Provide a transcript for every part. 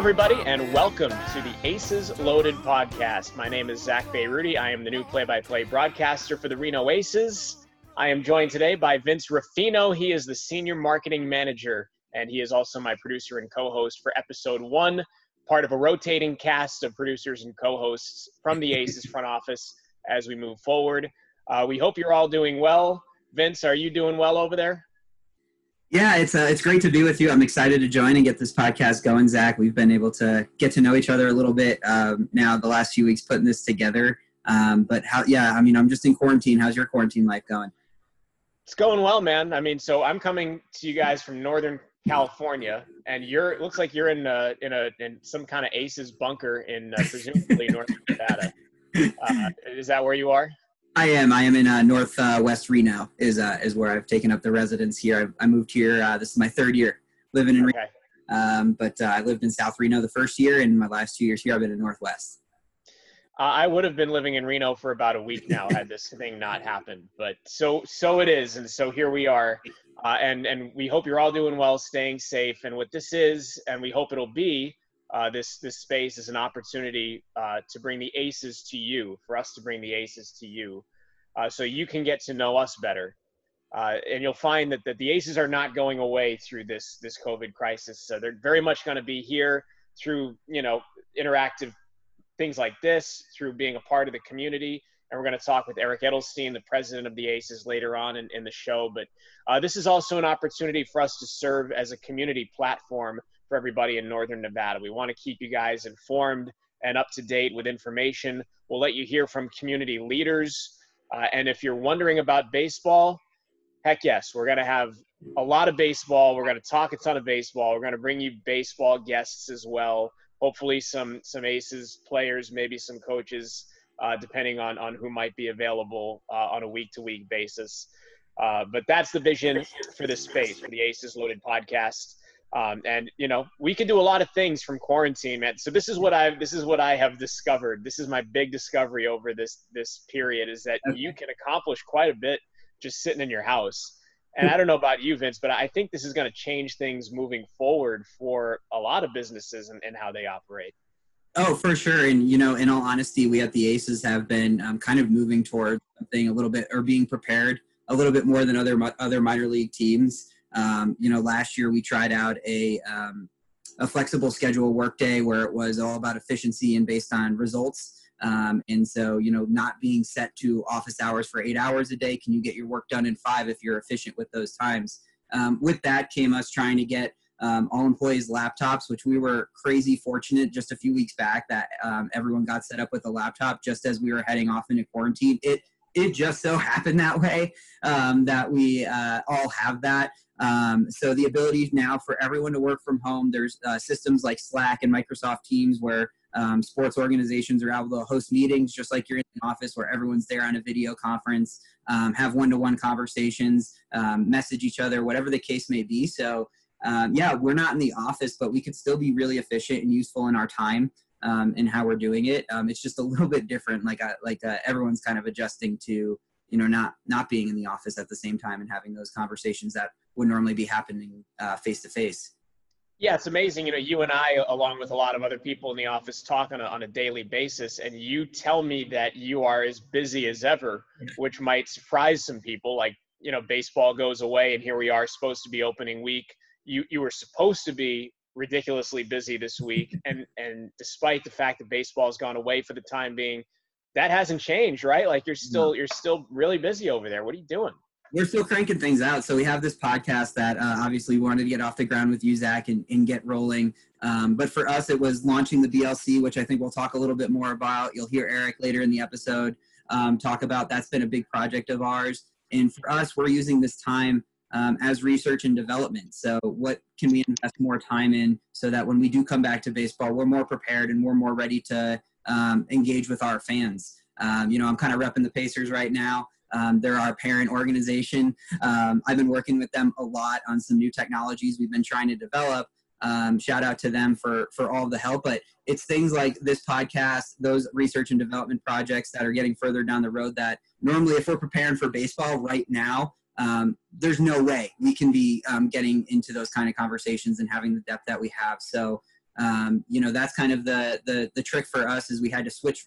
Hello, everybody, and welcome to the Aces Loaded podcast. My name is Zach Bayruti. I am the new play by play broadcaster for the Reno Aces. I am joined today by Vince Ruffino. He is the senior marketing manager, and he is also my producer and co host for episode one, part of a rotating cast of producers and co hosts from the Aces front office as we move forward. Uh, we hope you're all doing well. Vince, are you doing well over there? Yeah, it's uh, it's great to be with you. I'm excited to join and get this podcast going, Zach. We've been able to get to know each other a little bit um, now the last few weeks putting this together. Um, but how? Yeah, I mean, I'm just in quarantine. How's your quarantine life going? It's going well, man. I mean, so I'm coming to you guys from Northern California, and you're it looks like you're in a, in a in some kind of Aces bunker in uh, presumably North Nevada. Uh, is that where you are? I am. I am in uh, Northwest uh, Reno. Is uh, is where I've taken up the residence here. I, I moved here. Uh, this is my third year living in. Okay. Reno. Um, but uh, I lived in South Reno the first year, and my last two years here I've been in Northwest. Uh, I would have been living in Reno for about a week now had this thing not happened. But so so it is, and so here we are, and and we hope you're all doing well, staying safe. And what this is, and we hope it'll be, uh, this this space is an opportunity uh, to bring the aces to you, for us to bring the aces to you, uh, so you can get to know us better. Uh, and you'll find that, that the aces are not going away through this this COVID crisis. So they're very much going to be here through you know interactive things like this, through being a part of the community. And we're going to talk with Eric Edelstein, the president of the Aces, later on in, in the show. But uh, this is also an opportunity for us to serve as a community platform for everybody in Northern Nevada. We want to keep you guys informed and up to date with information. We'll let you hear from community leaders. Uh, and if you're wondering about baseball, heck yes, we're going to have a lot of baseball. We're going to talk a ton of baseball. We're going to bring you baseball guests as well. Hopefully, some some aces players, maybe some coaches, uh, depending on on who might be available uh, on a week to week basis. Uh, but that's the vision for this space for the Aces Loaded podcast. Um, and you know we can do a lot of things from quarantine man. So this is what i've this is what i have discovered. This is my big discovery over this this period is that you can accomplish quite a bit just sitting in your house. And i don't know about you vince but i think this is going to change things moving forward for a lot of businesses and, and how they operate. Oh, for sure. And, you know, in all honesty, we at the Aces have been um, kind of moving towards something a little bit or being prepared a little bit more than other other minor league teams. Um, you know, last year we tried out a um, a flexible schedule workday where it was all about efficiency and based on results. Um, and so, you know, not being set to office hours for eight hours a day, can you get your work done in five if you're efficient with those times? Um, with that came us trying to get um, all employees laptops, which we were crazy fortunate just a few weeks back that um, everyone got set up with a laptop just as we were heading off into quarantine. It it just so happened that way um, that we uh, all have that. Um, so the ability now for everyone to work from home, there's uh, systems like Slack and Microsoft Teams where um, sports organizations are able to host meetings just like you're in the office where everyone's there on a video conference, um, have one-to-one conversations, um, message each other, whatever the case may be. So um, yeah, we're not in the office, but we could still be really efficient and useful in our time um, and how we're doing it. Um, it's just a little bit different. Like I, like uh, everyone's kind of adjusting to you know not not being in the office at the same time and having those conversations that would normally be happening face to face. Yeah, it's amazing. You know, you and I, along with a lot of other people in the office, talk on a, on a daily basis, and you tell me that you are as busy as ever, which might surprise some people. Like, you know, baseball goes away, and here we are, supposed to be opening week. You you were supposed to be ridiculously busy this week, and and despite the fact that baseball's gone away for the time being, that hasn't changed, right? Like you're still you're still really busy over there. What are you doing? We're still cranking things out. So we have this podcast that uh, obviously we wanted to get off the ground with you, Zach, and, and get rolling. Um, but for us, it was launching the BLC, which I think we'll talk a little bit more about. You'll hear Eric later in the episode um, talk about. That's been a big project of ours. And for us, we're using this time um, as research and development. So, what can we invest more time in so that when we do come back to baseball, we're more prepared and we're more ready to um, engage with our fans? Um, you know, I'm kind of repping the Pacers right now. Um, they're our parent organization. Um, I've been working with them a lot on some new technologies we've been trying to develop. Um, shout out to them for for all the help. But it's things like this podcast, those research and development projects that are getting further down the road. That normally, if we're preparing for baseball right now, um, there's no way we can be um, getting into those kind of conversations and having the depth that we have. So um, you know that's kind of the, the the trick for us is we had to switch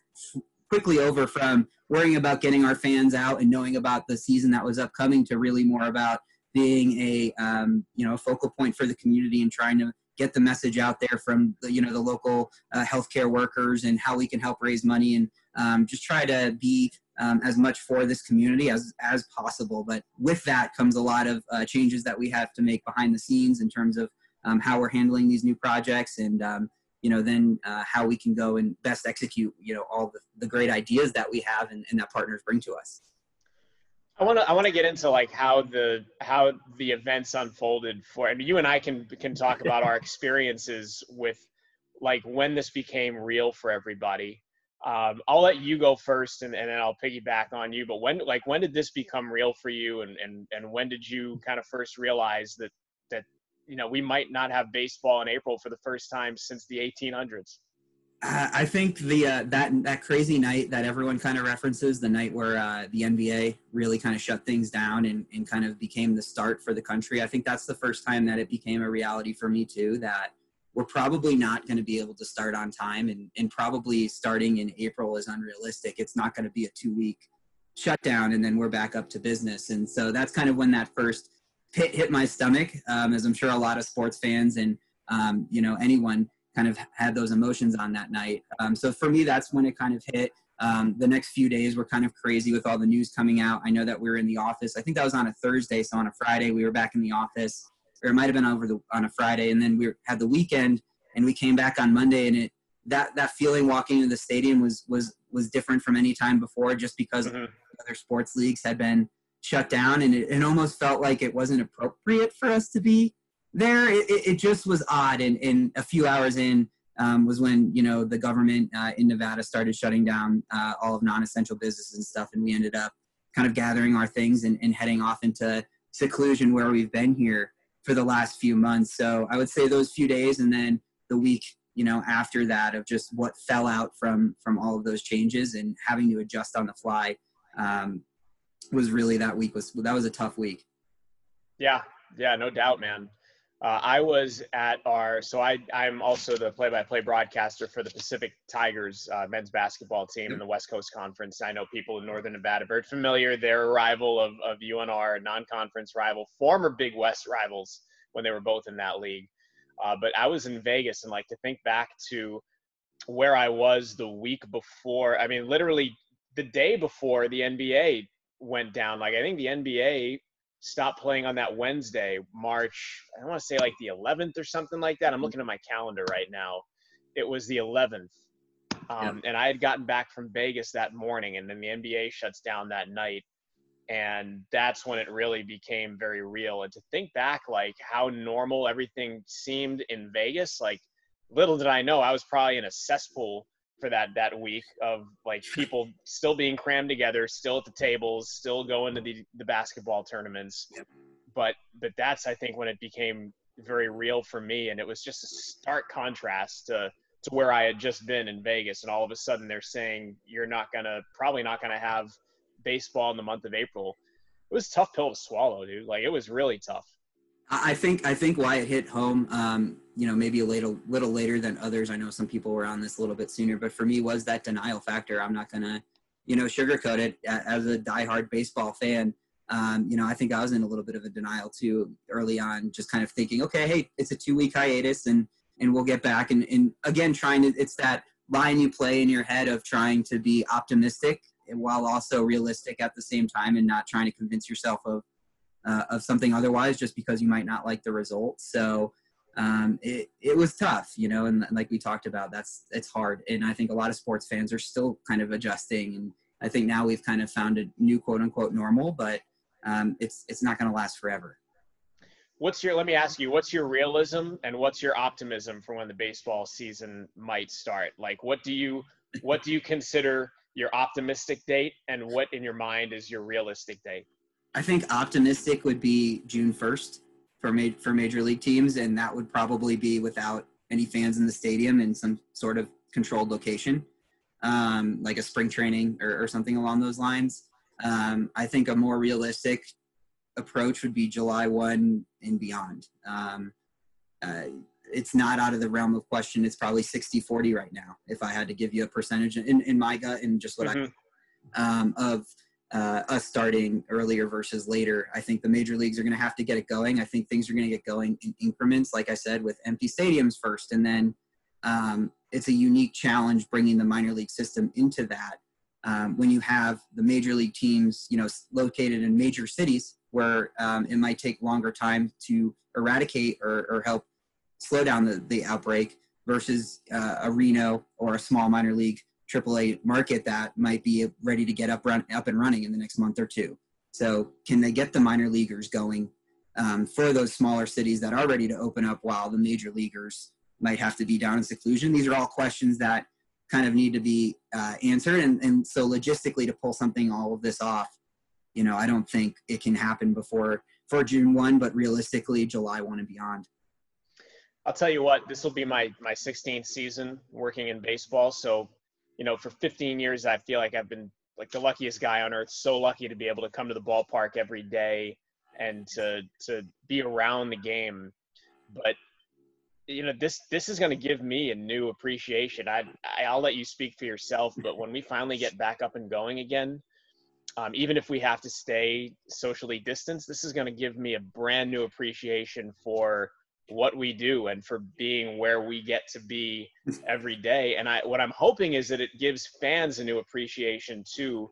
quickly over from worrying about getting our fans out and knowing about the season that was upcoming to really more about being a um, you know focal point for the community and trying to get the message out there from the, you know the local uh, healthcare workers and how we can help raise money and um, just try to be um, as much for this community as as possible. But with that comes a lot of uh, changes that we have to make behind the scenes in terms of um, how we're handling these new projects and um, you know then uh, how we can go and best execute you know all the, the great ideas that we have and, and that partners bring to us. I want to I want to get into like how the how the events unfolded for. I mean, you and I can can talk about our experiences with like when this became real for everybody. Um, I'll let you go first, and, and then I'll piggyback on you. But when like when did this become real for you, and and and when did you kind of first realize that that you know we might not have baseball in April for the first time since the 1800s? I think the uh, that that crazy night that everyone kind of references, the night where uh, the NBA really kind of shut things down and, and kind of became the start for the country. I think that's the first time that it became a reality for me too. That we're probably not going to be able to start on time, and and probably starting in April is unrealistic. It's not going to be a two week shutdown, and then we're back up to business. And so that's kind of when that first hit hit my stomach, um, as I'm sure a lot of sports fans and um, you know anyone kind of had those emotions on that night. Um, so for me, that's when it kind of hit. Um, the next few days were kind of crazy with all the news coming out. I know that we were in the office. I think that was on a Thursday, so on a Friday we were back in the office, or it might have been over the on a Friday, and then we had the weekend, and we came back on Monday, and it that that feeling walking into the stadium was was was different from any time before, just because mm-hmm. other sports leagues had been shut down, and it, it almost felt like it wasn't appropriate for us to be there. It, it just was odd. And, and a few hours in um, was when you know the government uh, in nevada started shutting down uh, all of non-essential businesses and stuff. And we ended up kind of gathering our things and, and heading off into seclusion where we've been here for the last few months. So i would say those few days and then the week you know after that of just what fell out from from all of those changes and having to adjust on the fly um, was really that week was that was a tough week yeah yeah no doubt man uh, I was at our, so I, I'm also the play by play broadcaster for the Pacific Tigers uh, men's basketball team in the West Coast Conference. I know people in Northern Nevada very familiar. They're a rival of, of UNR, non conference rival, former Big West rivals when they were both in that league. Uh, but I was in Vegas and like to think back to where I was the week before, I mean, literally the day before the NBA went down. Like I think the NBA stopped playing on that Wednesday, March, I want to say like the 11th or something like that. I'm mm-hmm. looking at my calendar right now. It was the 11th. Um, yeah. And I had gotten back from Vegas that morning, and then the NBA shuts down that night. And that's when it really became very real. And to think back, like how normal everything seemed in Vegas, like little did I know I was probably in a cesspool for that that week of like people still being crammed together, still at the tables, still going to the the basketball tournaments. Yep. But but that's I think when it became very real for me, and it was just a stark contrast to to where I had just been in Vegas, and all of a sudden they're saying you're not gonna probably not gonna have baseball in the month of April. It was tough pill to swallow, dude. Like it was really tough. I think I think why it hit home, um, you know, maybe a little little later than others. I know some people were on this a little bit sooner, but for me was that denial factor. I'm not gonna, you know, sugarcoat it. As a diehard baseball fan, um, you know, I think I was in a little bit of a denial too early on, just kind of thinking, okay, hey, it's a two week hiatus, and and we'll get back. And and again, trying to, it's that line you play in your head of trying to be optimistic while also realistic at the same time, and not trying to convince yourself of uh, of something otherwise just because you might not like the results. So um, it, it was tough, you know, and like we talked about, that's, it's hard. And I think a lot of sports fans are still kind of adjusting. And I think now we've kind of found a new quote unquote normal, but um, it's, it's not going to last forever. What's your, let me ask you, what's your realism and what's your optimism for when the baseball season might start? Like, what do you, what do you consider your optimistic date and what in your mind is your realistic date? I think optimistic would be June 1st for ma- for major league teams, and that would probably be without any fans in the stadium in some sort of controlled location, um, like a spring training or, or something along those lines. Um, I think a more realistic approach would be July 1 and beyond. Um, uh, it's not out of the realm of question. It's probably 60 40 right now, if I had to give you a percentage in, in my gut and just what mm-hmm. I um, of uh, us starting earlier versus later. I think the major leagues are going to have to get it going. I think things are going to get going in increments, like I said, with empty stadiums first. And then um, it's a unique challenge bringing the minor league system into that. Um, when you have the major league teams, you know, located in major cities where um, it might take longer time to eradicate or, or help slow down the, the outbreak versus uh, a Reno or a small minor league AAA market that might be ready to get up run, up and running in the next month or two. So can they get the minor leaguers going um, for those smaller cities that are ready to open up while the major leaguers might have to be down in seclusion? These are all questions that kind of need to be uh, answered. And, and so logistically to pull something all of this off, you know, I don't think it can happen before for June 1, but realistically July 1 and beyond. I'll tell you what, this will be my my 16th season working in baseball. So, you know, for 15 years, I feel like I've been like the luckiest guy on earth. So lucky to be able to come to the ballpark every day and to to be around the game. But you know, this this is going to give me a new appreciation. I, I I'll let you speak for yourself. But when we finally get back up and going again, um, even if we have to stay socially distanced, this is going to give me a brand new appreciation for what we do and for being where we get to be every day. And I, what I'm hoping is that it gives fans a new appreciation too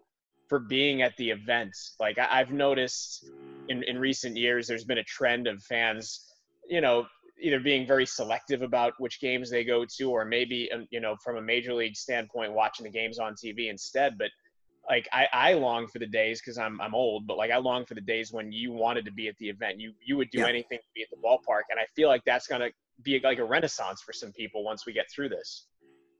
for being at the events. Like I, have noticed in, in recent years, there's been a trend of fans, you know, either being very selective about which games they go to, or maybe, um, you know, from a major league standpoint, watching the games on TV instead. But like I, I long for the days because I'm I'm old, but like I long for the days when you wanted to be at the event. You you would do yeah. anything to be at the ballpark, and I feel like that's gonna be like a renaissance for some people once we get through this.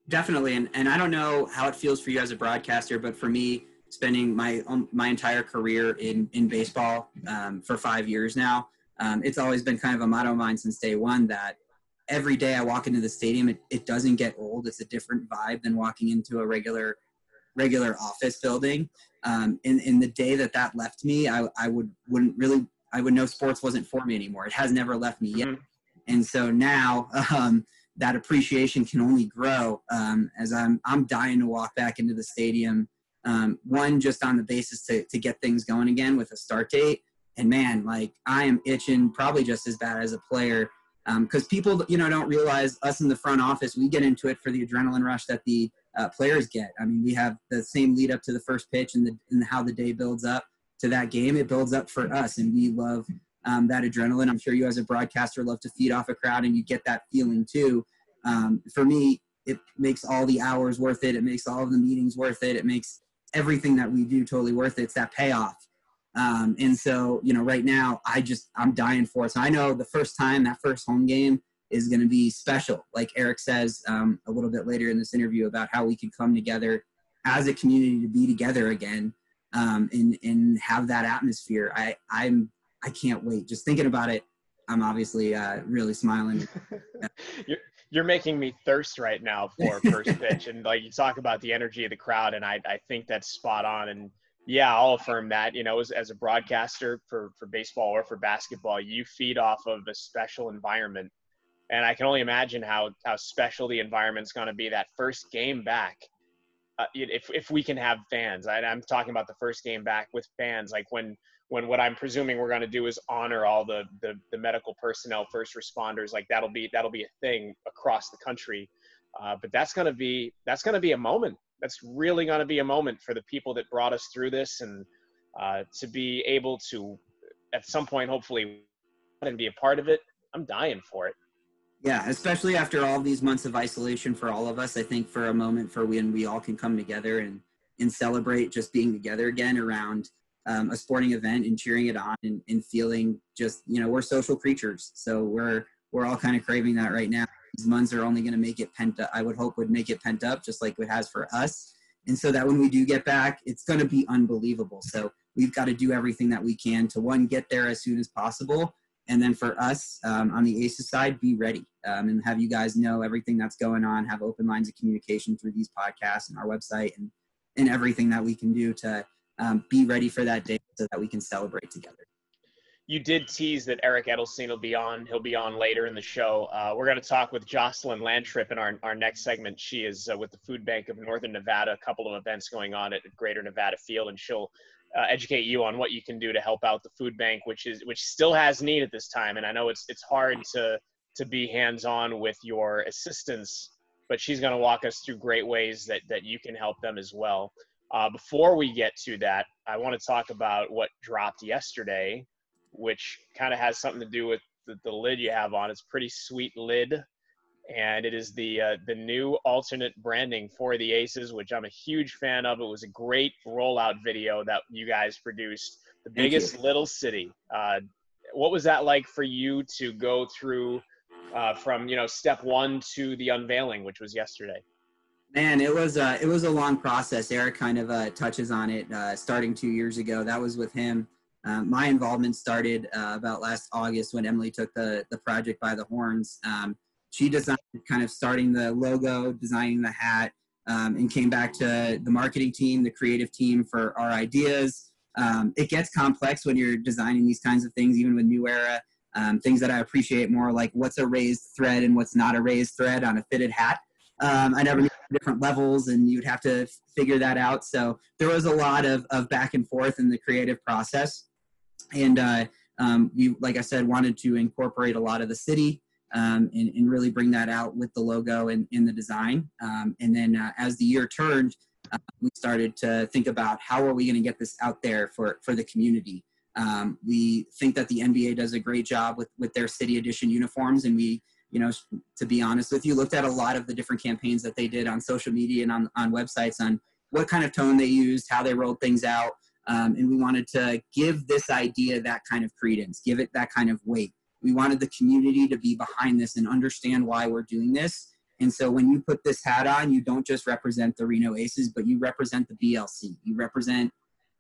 Definitely, and and I don't know how it feels for you as a broadcaster, but for me, spending my um, my entire career in in baseball um, for five years now, um, it's always been kind of a motto of mine since day one that every day I walk into the stadium, it, it doesn't get old. It's a different vibe than walking into a regular regular office building. Um, in, in the day that that left me, I, I would wouldn't really I would know sports wasn't for me anymore. It has never left me yet, mm-hmm. and so now um, that appreciation can only grow um, as I'm I'm dying to walk back into the stadium. Um, one just on the basis to to get things going again with a start date, and man, like I am itching probably just as bad as a player because um, people you know don't realize us in the front office we get into it for the adrenaline rush that the uh, players get. I mean, we have the same lead up to the first pitch and, the, and how the day builds up to that game. It builds up for us, and we love um, that adrenaline. I'm sure you, as a broadcaster, love to feed off a crowd, and you get that feeling too. Um, for me, it makes all the hours worth it. It makes all of the meetings worth it. It makes everything that we do totally worth it. It's that payoff. Um, and so, you know, right now, I just I'm dying for it. So I know the first time that first home game is going to be special. Like Eric says um, a little bit later in this interview about how we can come together as a community to be together again um, and and have that atmosphere. I I'm I can't wait. Just thinking about it, I'm obviously uh, really smiling. you're, you're making me thirst right now for first pitch, and like you talk about the energy of the crowd, and I I think that's spot on. And yeah, I'll affirm that. You know, as, as a broadcaster for for baseball or for basketball, you feed off of a special environment and I can only imagine how how special the environment's going to be that first game back. Uh, if if we can have fans, I, I'm talking about the first game back with fans, like when when what I'm presuming we're going to do is honor all the, the the medical personnel, first responders, like that'll be that'll be a thing across the country. Uh, but that's going to be that's going to be a moment. That's really going to be a moment for the people that brought us through this, and uh, to be able to, at some point, hopefully, and be a part of it. I'm dying for it. Yeah, especially after all these months of isolation for all of us, I think for a moment for when we all can come together and and celebrate just being together again around um, a sporting event and cheering it on and, and feeling just you know we're social creatures, so we're we're all kind of craving that right now. These months are only going to make it pent up. I would hope would make it pent up, just like it has for us. And so that when we do get back, it's going to be unbelievable. So we've got to do everything that we can to one get there as soon as possible and then for us um, on the aces side be ready um, and have you guys know everything that's going on have open lines of communication through these podcasts and our website and, and everything that we can do to um, be ready for that day so that we can celebrate together you did tease that Eric Edelstein will be on. He'll be on later in the show. Uh, we're going to talk with Jocelyn Lantrip in our, our next segment. She is uh, with the Food Bank of Northern Nevada, a couple of events going on at Greater Nevada Field, and she'll uh, educate you on what you can do to help out the food bank, which is which still has need at this time. And I know it's it's hard to to be hands on with your assistance, but she's going to walk us through great ways that that you can help them as well. Uh, before we get to that, I want to talk about what dropped yesterday, which kind of has something to do with the, the lid you have on. It's pretty sweet lid and it is the uh, the new alternate branding for the Aces, which I'm a huge fan of. It was a great rollout video that you guys produced. The biggest little city. Uh, what was that like for you to go through uh, from you know step one to the unveiling, which was yesterday? Man, it was uh, it was a long process. Eric kind of uh, touches on it. Uh, starting two years ago, that was with him. Um, my involvement started uh, about last August when Emily took the the project by the horns. Um, she designed kind of starting the logo, designing the hat, um, and came back to the marketing team, the creative team for our ideas. Um, it gets complex when you're designing these kinds of things, even with New Era. Um, things that I appreciate more, like what's a raised thread and what's not a raised thread on a fitted hat. Um, I never knew different levels, and you'd have to figure that out. So there was a lot of, of back and forth in the creative process. And uh, um, we, like I said, wanted to incorporate a lot of the city um, and, and, really bring that out with the logo and in the design. Um, and then uh, as the year turned, uh, we started to think about how are we going to get this out there for, for the community. Um, we think that the NBA does a great job with, with their city edition uniforms, and we, you know, to be honest with you, looked at a lot of the different campaigns that they did on social media and on, on websites on what kind of tone they used, how they rolled things out, um, and we wanted to give this idea that kind of credence, give it that kind of weight. We wanted the community to be behind this and understand why we're doing this. And so when you put this hat on, you don't just represent the Reno Aces, but you represent the BLC. You represent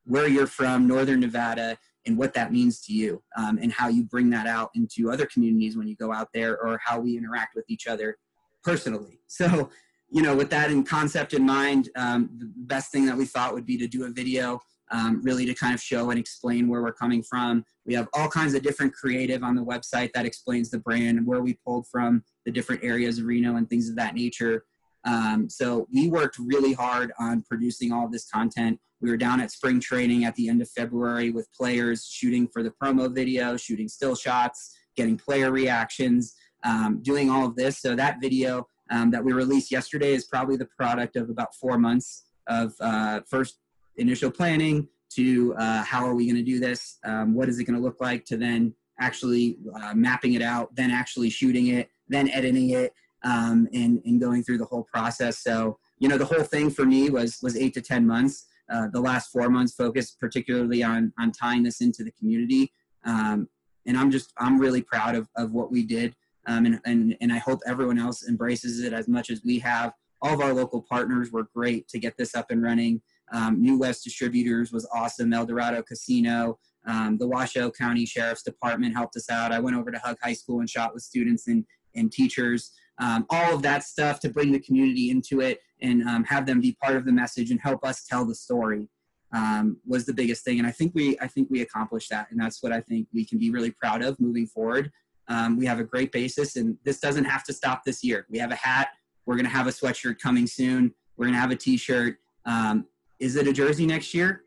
where you're from, Northern Nevada, and what that means to you, um, and how you bring that out into other communities when you go out there, or how we interact with each other personally. So, you know, with that in concept in mind, um, the best thing that we thought would be to do a video um, really to kind of show and explain where we're coming from. We have all kinds of different creative on the website that explains the brand and where we pulled from the different areas of Reno and things of that nature. Um, so we worked really hard on producing all this content. We were down at spring training at the end of February with players shooting for the promo video, shooting still shots, getting player reactions, um, doing all of this. So that video um, that we released yesterday is probably the product of about four months of uh, first initial planning to uh, how are we going to do this, um, what is it going to look like, to then actually uh, mapping it out, then actually shooting it, then editing it, um, and, and going through the whole process. So, you know, the whole thing for me was was eight to ten months. Uh, the last four months focused particularly on on tying this into the community. Um, and I'm just I'm really proud of, of what we did. Um, and, and, and I hope everyone else embraces it as much as we have. All of our local partners were great to get this up and running. Um, New West Distributors was awesome. Eldorado Casino, um, the Washoe County Sheriff's Department helped us out. I went over to Hug High School and shot with students and, and teachers. Um, all of that stuff to bring the community into it and um, have them be part of the message and help us tell the story um, was the biggest thing. And I think we I think we accomplished that, and that's what I think we can be really proud of moving forward. Um, we have a great basis, and this doesn't have to stop this year. We have a hat. We're going to have a sweatshirt coming soon. We're going to have a T-shirt. Um, is it a jersey next year?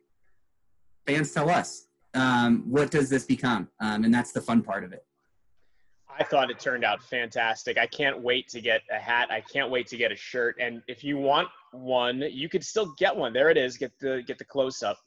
Fans tell us. Um, what does this become? Um, and that's the fun part of it. I thought it turned out fantastic. I can't wait to get a hat. I can't wait to get a shirt. And if you want one, you could still get one. There it is. Get the get the close up.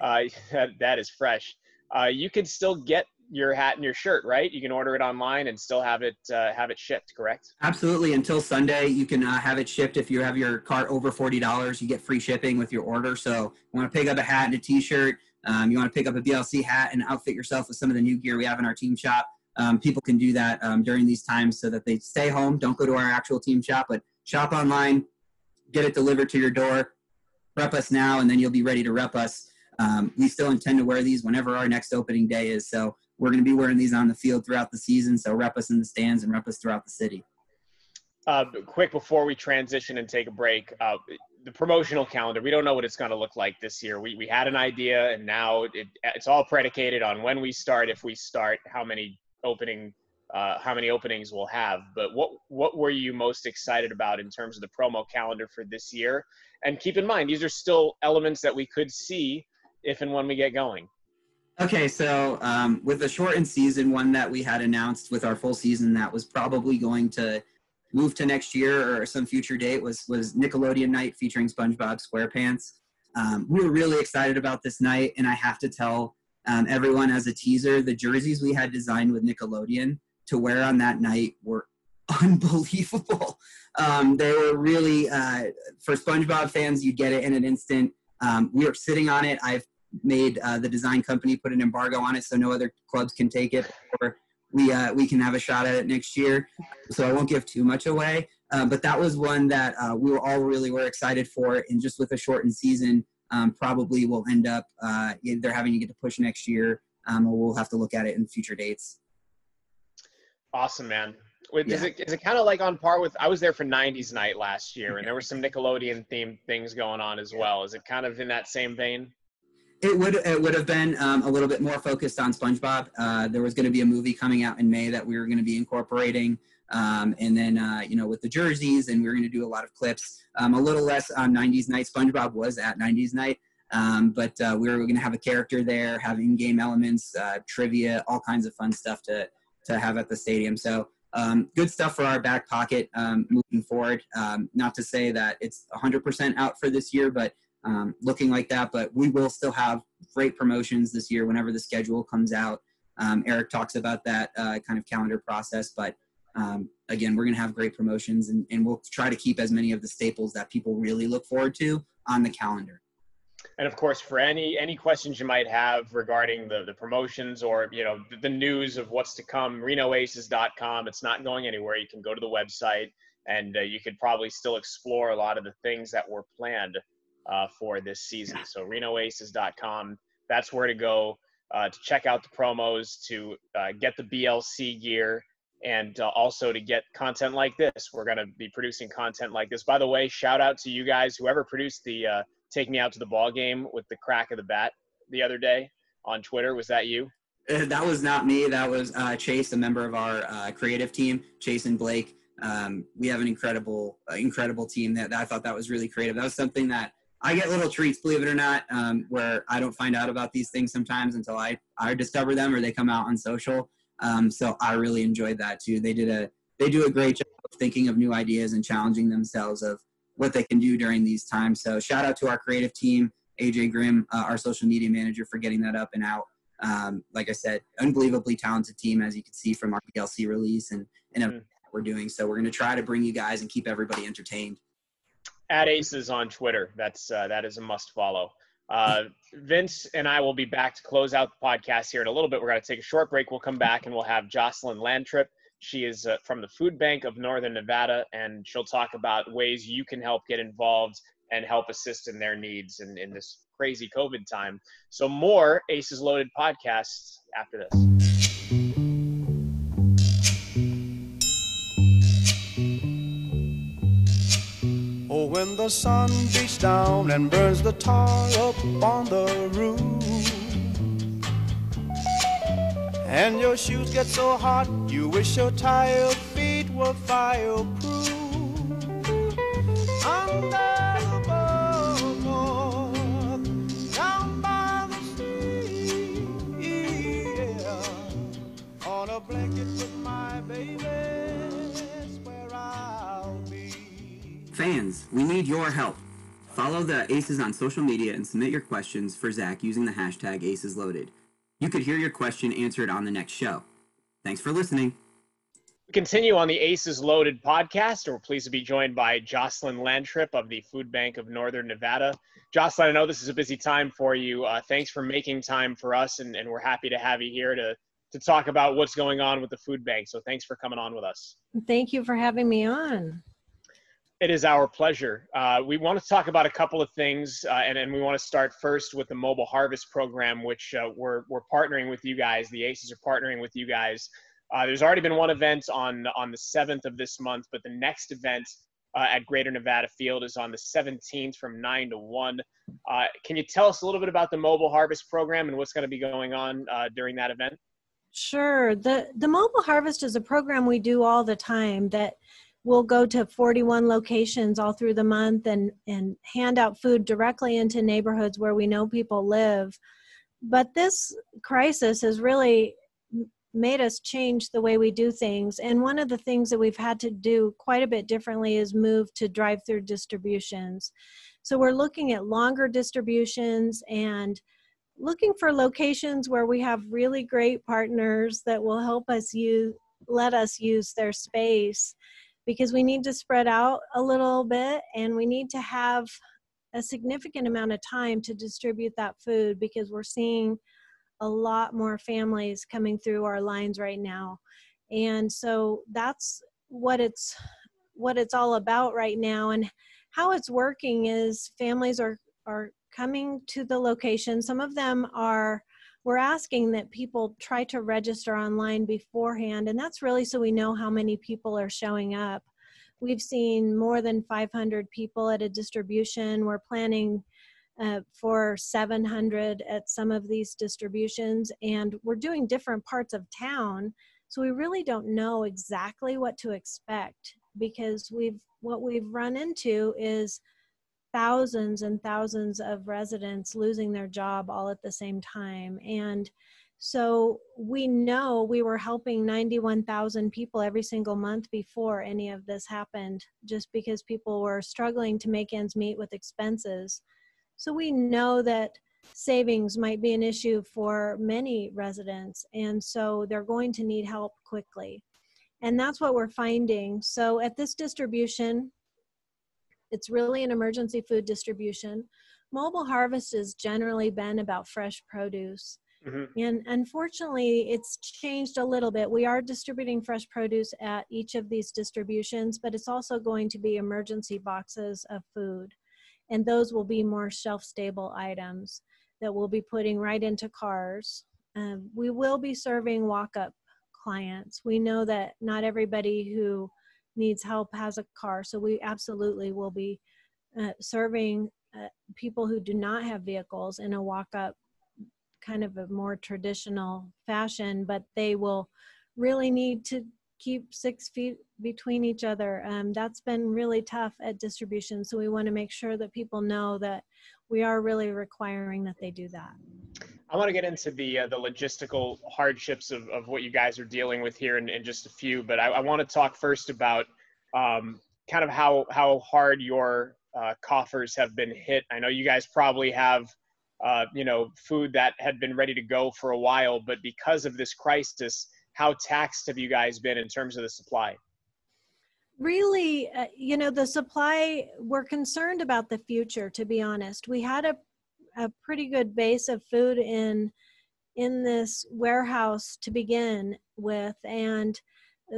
Uh, that is fresh. Uh, you could still get your hat and your shirt, right? You can order it online and still have it uh, have it shipped, correct? Absolutely. Until Sunday, you can uh, have it shipped. If you have your cart over forty dollars, you get free shipping with your order. So, you want to pick up a hat and a T-shirt. Um, you want to pick up a BLC hat and outfit yourself with some of the new gear we have in our team shop. Um, people can do that um, during these times so that they stay home. Don't go to our actual team shop, but shop online, get it delivered to your door. Rep us now, and then you'll be ready to rep us. Um, we still intend to wear these whenever our next opening day is. So we're going to be wearing these on the field throughout the season. So rep us in the stands and rep us throughout the city. Uh, quick before we transition and take a break, uh, the promotional calendar. We don't know what it's going to look like this year. We we had an idea, and now it, it's all predicated on when we start, if we start, how many opening uh, how many openings we'll have. But what what were you most excited about in terms of the promo calendar for this year? And keep in mind, these are still elements that we could see if and when we get going. Okay, so um, with the shortened season, one that we had announced with our full season that was probably going to move to next year or some future date was was Nickelodeon Night featuring SpongeBob SquarePants. Um, we were really excited about this night, and I have to tell um, everyone as a teaser, the jerseys we had designed with Nickelodeon to wear on that night were unbelievable. Um, they were really uh, for SpongeBob fans. You get it in an instant. Um, we are sitting on it. I've made uh, the design company put an embargo on it so no other clubs can take it. Or we uh, we can have a shot at it next year. So I won't give too much away. Uh, but that was one that uh, we were all really were excited for, and just with a shortened season, um, probably will end up uh, either having to get to push next year, um, or we'll have to look at it in future dates. Awesome, man. Wait, yeah. Is it is it kind of like on par with? I was there for '90s night last year, and there were some Nickelodeon themed things going on as well. Is it kind of in that same vein? It would it would have been um, a little bit more focused on SpongeBob. Uh, there was going to be a movie coming out in May that we were going to be incorporating, um, and then uh, you know with the jerseys, and we were going to do a lot of clips. Um, a little less on '90s night. SpongeBob was at '90s night, um, but uh, we were going to have a character there, have in-game elements, uh, trivia, all kinds of fun stuff to to have at the stadium. So um, good stuff for our back pocket um, moving forward. Um, not to say that it's 100% out for this year, but um, looking like that. But we will still have great promotions this year whenever the schedule comes out. Um, Eric talks about that uh, kind of calendar process, but um, again, we're going to have great promotions and, and we'll try to keep as many of the staples that people really look forward to on the calendar. And of course, for any any questions you might have regarding the, the promotions or you know the, the news of what's to come, RenoAces.com. It's not going anywhere. You can go to the website and uh, you could probably still explore a lot of the things that were planned uh, for this season. So RenoAces.com, that's where to go uh, to check out the promos, to uh, get the BLC gear, and uh, also to get content like this. We're going to be producing content like this. By the way, shout out to you guys, whoever produced the uh, Take Me Out to the Ball game with the crack of the bat the other day on Twitter. Was that you? Uh, that was not me. That was Chase, a member of our creative team, Chase and Blake. Um, we have an incredible, incredible team that, that I thought that was really creative. That was something that I get little treats, believe it or not, um, where I don't find out about these things sometimes until I, I discover them or they come out on social. Um, so I really enjoyed that too. They did a they do a great job of thinking of new ideas and challenging themselves of what they can do during these times. So shout out to our creative team, AJ Grimm, uh, our social media manager, for getting that up and out. Um, like I said, unbelievably talented team, as you can see from our BLC release and, and mm-hmm. we're doing. So we're going to try to bring you guys and keep everybody entertained at Aces on Twitter. That's uh, that is a must follow. Uh, Vince and I will be back to close out the podcast here in a little bit. We're going to take a short break. We'll come back and we'll have Jocelyn Lantrip. She is uh, from the Food Bank of Northern Nevada, and she'll talk about ways you can help get involved and help assist in their needs in, in this crazy COVID time. So, more Aces Loaded podcasts after this. When the sun beats down and burns the tar up on the roof. And your shoes get so hot, you wish your tired feet were fireproof. Under the boardwalk, down by the sea, yeah, on a blanket with my baby. Fans, we need your help. Follow the Aces on social media and submit your questions for Zach using the hashtag AcesLoaded. You could hear your question answered on the next show. Thanks for listening. We continue on the Aces Loaded podcast. We're pleased to be joined by Jocelyn Lantrip of the Food Bank of Northern Nevada. Jocelyn, I know this is a busy time for you. Uh, thanks for making time for us, and, and we're happy to have you here to, to talk about what's going on with the food bank. So thanks for coming on with us. Thank you for having me on. It is our pleasure. Uh, we want to talk about a couple of things, uh, and, and we want to start first with the Mobile Harvest Program, which uh, we're, we're partnering with you guys. The ACES are partnering with you guys. Uh, there's already been one event on, on the 7th of this month, but the next event uh, at Greater Nevada Field is on the 17th from 9 to 1. Uh, can you tell us a little bit about the Mobile Harvest program and what's going to be going on during that event? Sure. The the Mobile Harvest is a program we do all the time that we'll go to 41 locations all through the month and and hand out food directly into neighborhoods where we know people live. But this crisis has really made us change the way we do things. And one of the things that we've had to do quite a bit differently is move to drive through distributions. So we're looking at longer distributions and looking for locations where we have really great partners that will help us use let us use their space because we need to spread out a little bit and we need to have a significant amount of time to distribute that food because we're seeing a lot more families coming through our lines right now. And so that's what it's what it's all about right now. And how it's working is families are are coming to the location. Some of them are we're asking that people try to register online beforehand and that's really so we know how many people are showing up. We've seen more than 500 people at a distribution. We're planning uh, for 700 at some of these distributions and we're doing different parts of town so we really don't know exactly what to expect because we've what we've run into is thousands and thousands of residents losing their job all at the same time and so we know we were helping 91,000 people every single month before any of this happened just because people were struggling to make ends meet with expenses so we know that savings might be an issue for many residents, and so they're going to need help quickly. And that's what we're finding. So at this distribution, it's really an emergency food distribution. Mobile harvest has generally been about fresh produce. Mm-hmm. And unfortunately, it's changed a little bit. We are distributing fresh produce at each of these distributions, but it's also going to be emergency boxes of food and those will be more shelf stable items that we'll be putting right into cars. Um, we will be serving walk up clients. We know that not everybody who needs help has a car, so we absolutely will be uh, serving uh, people who do not have vehicles in a walk up kind of a more traditional fashion, but they will really need to keep six feet between each other. Um, that's been really tough at distribution. So we want to make sure that people know that we are really requiring that they do that. I want to get into the uh, the logistical hardships of, of what you guys are dealing with here in, in just a few, but I, I want to talk first about um, kind of how how hard your uh, coffers have been hit. I know you guys probably have uh, you know food that had been ready to go for a while, but because of this crisis, how taxed have you guys been in terms of the supply? Really, uh, you know, the supply, we're concerned about the future, to be honest. We had a, a pretty good base of food in in this warehouse to begin with and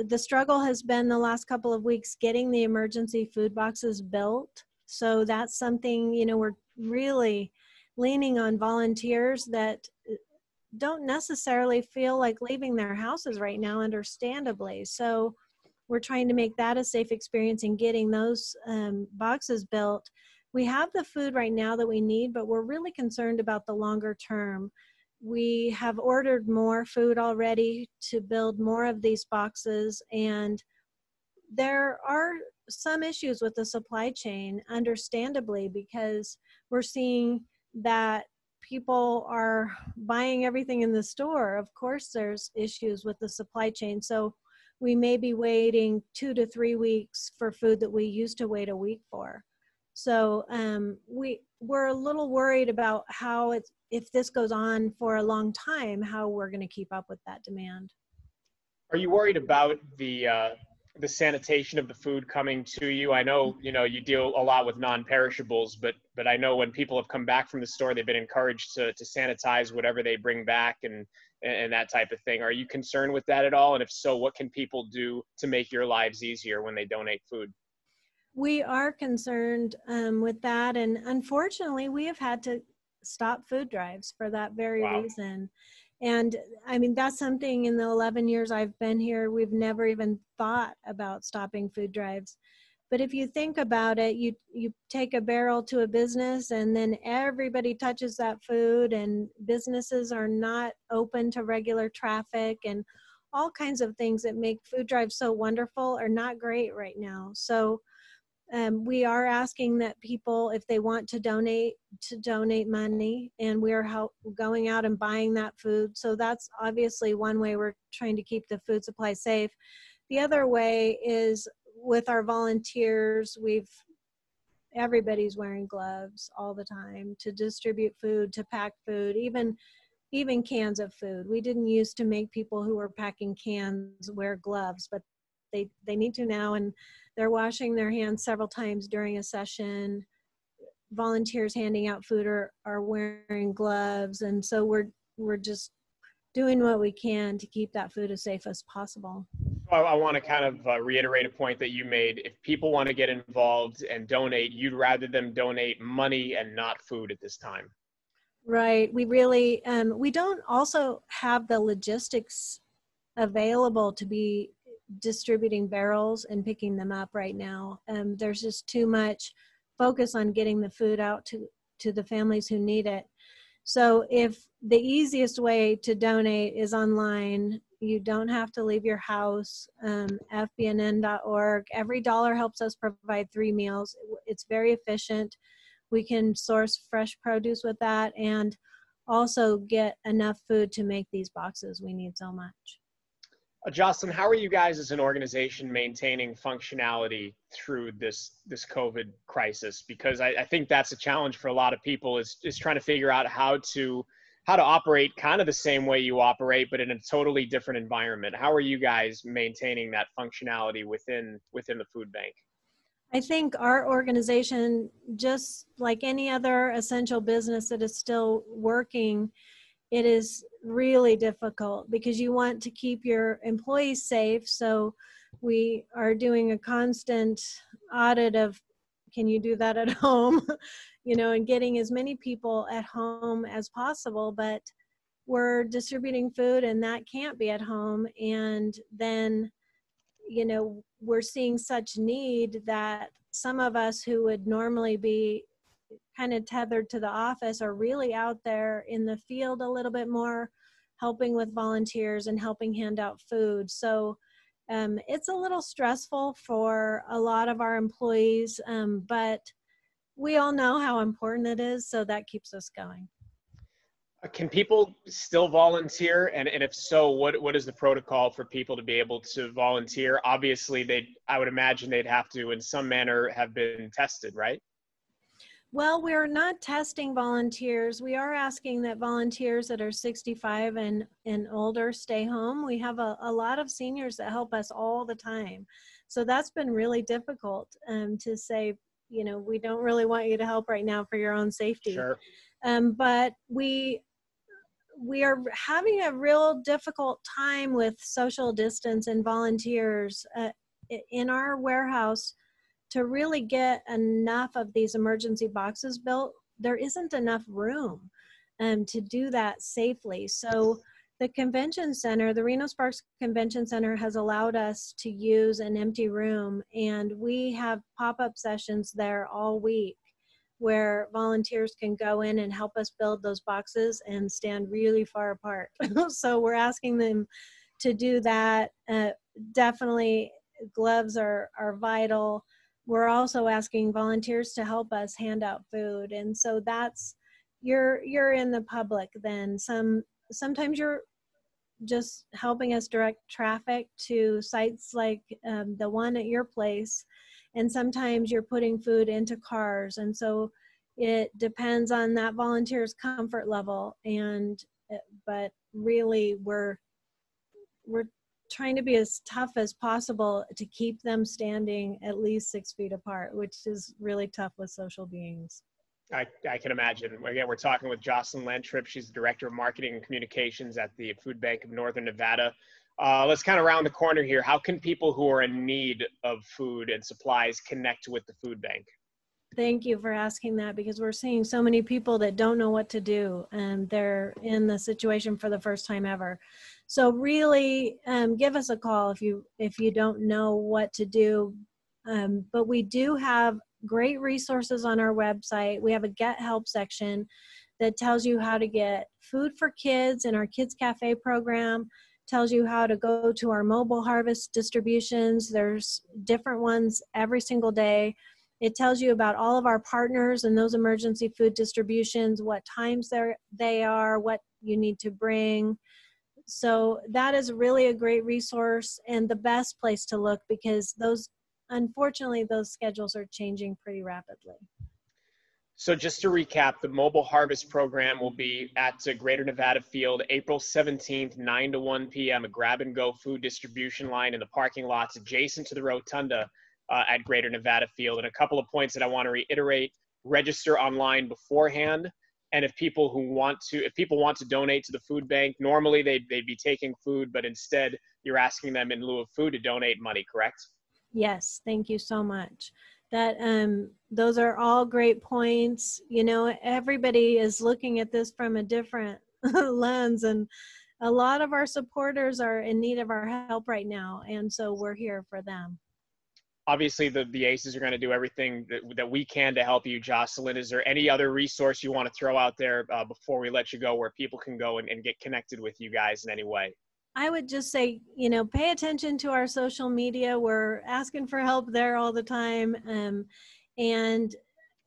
the struggle has been the last couple of weeks getting the emergency food boxes built so that's something you know we're really leaning on volunteers that don't necessarily feel like leaving their houses right now, understandably. So we're trying to make that a safe experience in getting those um, boxes built. We have the food right now that we need, but we're really concerned about the longer term. We have ordered more food already to build more of these boxes, and there are some issues with the supply chain, understandably, because we're seeing that people are buying everything in the store, of course there's issues with the supply chain. So we may be waiting two to three weeks for food that we used to wait a week for. So um, we we're a little worried about how it's if this goes on for a long time, how we're going to keep up with that demand. Are you worried about the uh, the sanitation of the food coming to you? I know you know you deal a lot with non-perishables, but but I know when people have come back from the store, they've been encouraged to to sanitize whatever they bring back and and that type of thing. Are you concerned with that at all? And if so, what can people do to make your lives easier when they donate food? We are concerned um, with that, and unfortunately, we have had to stop food drives for that very wow. reason. And i mean that's something in the 11 years i've been here we've never even thought about stopping food drives. But if you think about it you you take a barrel to a business and then everybody touches that food and businesses are not open to regular traffic and all kinds of things that make food drives so wonderful are not great right now. So um, we are asking that people if they want to donate to donate money and we're help, going out and buying that food. So that's obviously one way we're trying to keep the food supply safe. The other way is with our volunteers we've everybody's wearing gloves all the time to distribute food to pack food even even cans of food. We didn't used to make people who were packing cans wear gloves but they they need to now and they're washing their hands several times during a session volunteers handing out food are, are wearing gloves and so we're we're just doing what we can to keep that food as safe as possible I, I want to kind of uh, reiterate a point that you made. If people want to get involved and donate, you'd rather them donate money and not food at this time. Right. We really, um, we don't also have the logistics available to be distributing barrels and picking them up right now. Um, there's just too much focus on getting the food out to, to the families who need it. So if the easiest way to donate is online, you don't have to leave your house. Um, FBNN.org. Every dollar helps us provide three meals. It's very efficient. We can source fresh produce with that and also get enough food to make these boxes we need so much. Uh, Jocelyn, how are you guys as an organization maintaining functionality through this this COVID crisis? Because I, I think that's a challenge for a lot of people is is trying to figure out how to how to operate kind of the same way you operate but in a totally different environment how are you guys maintaining that functionality within within the food bank i think our organization just like any other essential business that is still working it is really difficult because you want to keep your employees safe so we are doing a constant audit of can you do that at home you know, and getting as many people at home as possible. But we're distributing food and that can't be at home. And then, you know, we're seeing such need that some of us who would normally be kind of tethered to the office are really out there in the field a little bit more, helping with volunteers and helping hand out food. So um, it's a little stressful for a lot of our employees, um, but we all know how important it is, so that keeps us going. Uh, can people still volunteer? And, and if so, what, what is the protocol for people to be able to volunteer? Obviously, they I would imagine they'd have to, in some manner, have been tested, right? Well, we're not testing volunteers. We are asking that volunteers that are 65 and, and older stay home. We have a, a lot of seniors that help us all the time. So that's been really difficult um, to say, you know we don't really want you to help right now for your own safety sure. um, but we we are having a real difficult time with social distance and volunteers uh, in our warehouse to really get enough of these emergency boxes built there isn't enough room um, to do that safely so the convention center, the Reno Sparks Convention Center has allowed us to use an empty room and we have pop-up sessions there all week where volunteers can go in and help us build those boxes and stand really far apart. so we're asking them to do that. Uh, definitely gloves are, are vital. We're also asking volunteers to help us hand out food. And so that's, you're, you're in the public then. Some, sometimes you're just helping us direct traffic to sites like um, the one at your place. And sometimes you're putting food into cars. And so it depends on that volunteer's comfort level. And, but really we're, we're trying to be as tough as possible to keep them standing at least six feet apart, which is really tough with social beings. I, I can imagine. Again, we're talking with Jocelyn Lantrip. She's the Director of Marketing and Communications at the Food Bank of Northern Nevada. Uh, let's kind of round the corner here. How can people who are in need of food and supplies connect with the food bank? Thank you for asking that because we're seeing so many people that don't know what to do and they're in the situation for the first time ever. So really um, give us a call if you if you don't know what to do Um, but we do have great resources on our website. We have a Get Help section that tells you how to get food for kids in our Kids Cafe program, tells you how to go to our mobile harvest distributions. There's different ones every single day. It tells you about all of our partners and those emergency food distributions, what times they are, what you need to bring. So that is really a great resource and the best place to look because those, unfortunately, those schedules are changing pretty rapidly. So just to recap, the mobile harvest program will be at Greater Nevada Field April 17th, 9 to 1 p.m. A grab and go food distribution line in the parking lots adjacent to the rotunda uh, at Greater Nevada Field. And a couple of points that I want to reiterate: register online beforehand. And if people who want to, if people want to donate to the food bank, normally they'd, they'd be taking food, but instead you're asking them in lieu of food to donate money, correct? Yes, thank you so much. That um, those are all great points. You know, everybody is looking at this from a different lens, and a lot of our supporters are in need of our help right now, and so we're here for them obviously the, the aces are going to do everything that, that we can to help you jocelyn. Is there any other resource you want to throw out there uh, before we let you go where people can go and, and get connected with you guys in any way? I would just say you know pay attention to our social media. We're asking for help there all the time um, and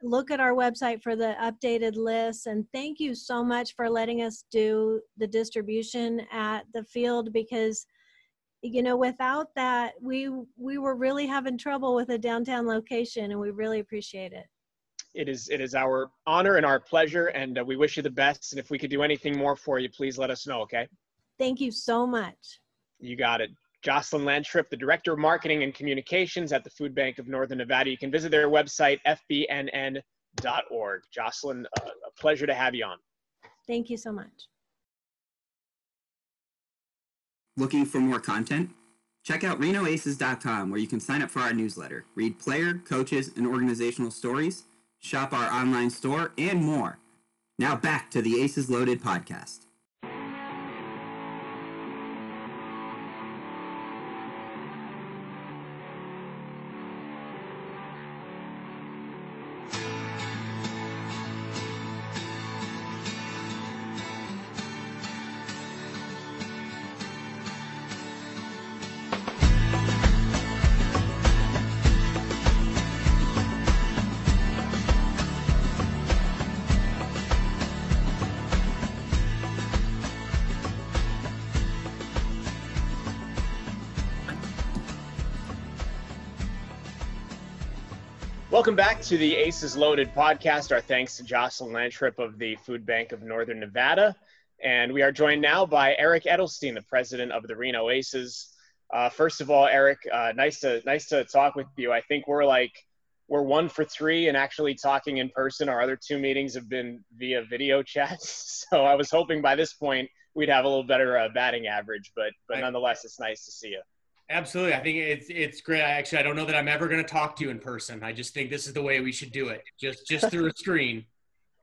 look at our website for the updated list. And thank you so much for letting us do the distribution at the field because you know without that we we were really having trouble with a downtown location and we really appreciate it. It is it is our honor and our pleasure and uh, we wish you the best and if we could do anything more for you please let us know okay? Thank you so much. You got it. Jocelyn Lantrip the director of marketing and communications at the food bank of northern nevada. You can visit their website fbnn.org jocelyn uh, a pleasure to have you on. Thank you so much Looking for more content? Check out RenoAces.com where you can sign up for our newsletter, read player, coaches, and organizational stories, shop our online store, and more. Now back to the Aces Loaded podcast. Welcome back to the Aces Loaded podcast. Our thanks to Jocelyn Lantrip of the Food Bank of Northern Nevada. And we are joined now by Eric Edelstein, the president of the Reno Aces. Uh, first of all, Eric, uh, nice to nice to talk with you. I think we're like we're one for three and actually talking in person. Our other two meetings have been via video chats. So I was hoping by this point we'd have a little better uh, batting average, but but nonetheless, it's nice to see you. Absolutely. I think it's it's great. I actually I don't know that I'm ever going to talk to you in person. I just think this is the way we should do it. Just just through a screen.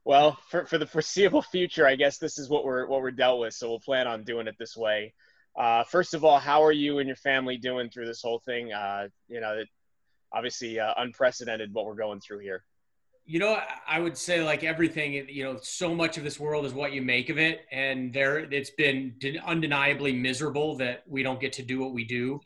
Well, for, for the foreseeable future, I guess this is what we're what we're dealt with. So we'll plan on doing it this way. Uh, first of all, how are you and your family doing through this whole thing? Uh, you know, it, obviously uh, unprecedented what we're going through here. You know, I would say like everything. You know, so much of this world is what you make of it, and there it's been undeniably miserable that we don't get to do what we do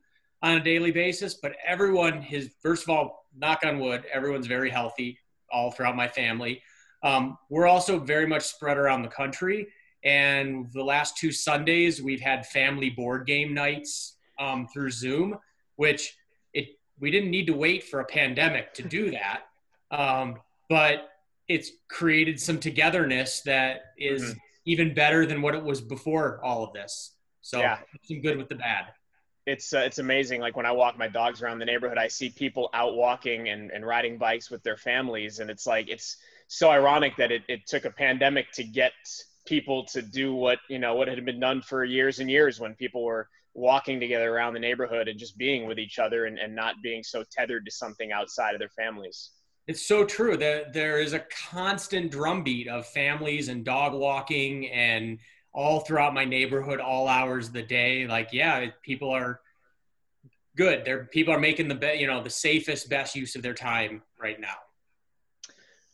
on a daily basis. But everyone has, first of all, knock on wood, everyone's very healthy all throughout my family. Um, we're also very much spread around the country. And the last two Sundays, we've had family board game nights um, through Zoom, which it we didn't need to wait for a pandemic to do that. Um, but it's created some togetherness that is mm-hmm. even better than what it was before all of this. So yeah. some good with the bad it's uh, it's amazing. Like when I walk my dogs around the neighborhood, I see people out walking and, and riding bikes with their families, and it's like it's so ironic that it, it took a pandemic to get people to do what you know what had been done for years and years when people were walking together around the neighborhood and just being with each other and, and not being so tethered to something outside of their families. It's so true that there is a constant drumbeat of families and dog walking and all throughout my neighborhood, all hours of the day. Like, yeah, people are good. They're people are making the be, you know the safest, best use of their time right now.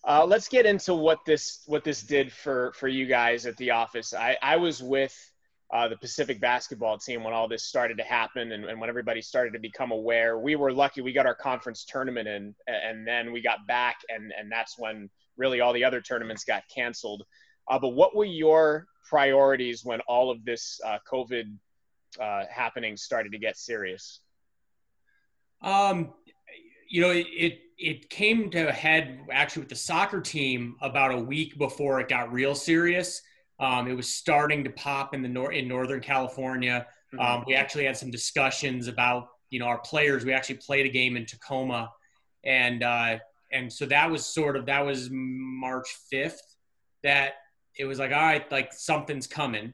Uh, let's get into what this what this did for for you guys at the office. I I was with uh, the Pacific basketball team when all this started to happen and, and, when everybody started to become aware. We were lucky we got our conference tournament in, and then we got back, and, and that's when really all the other tournaments got canceled. Uh, but what were your priorities when all of this uh, COVID uh, happening started to get serious? Um, you know, it, it it came to a head actually with the soccer team about a week before it got real serious. Um, it was starting to pop in the nor- in Northern California. Mm-hmm. Um, we actually had some discussions about you know our players. We actually played a game in Tacoma, and uh, and so that was sort of that was March fifth. That it was like all right, like something's coming.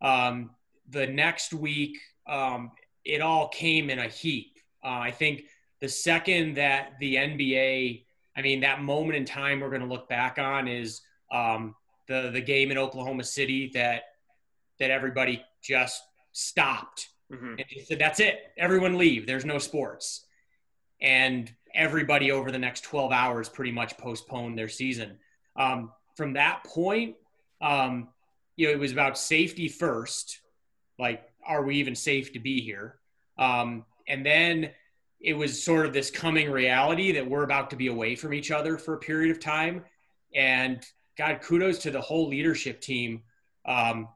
Um, the next week, um, it all came in a heap. Uh, I think the second that the NBA, I mean, that moment in time we're going to look back on is um, the the game in Oklahoma City that that everybody just stopped mm-hmm. and said that's it everyone leave there's no sports and everybody over the next 12 hours pretty much postponed their season um, from that point um, you know it was about safety first like are we even safe to be here um, and then it was sort of this coming reality that we're about to be away from each other for a period of time and God, kudos to the whole leadership team. Um,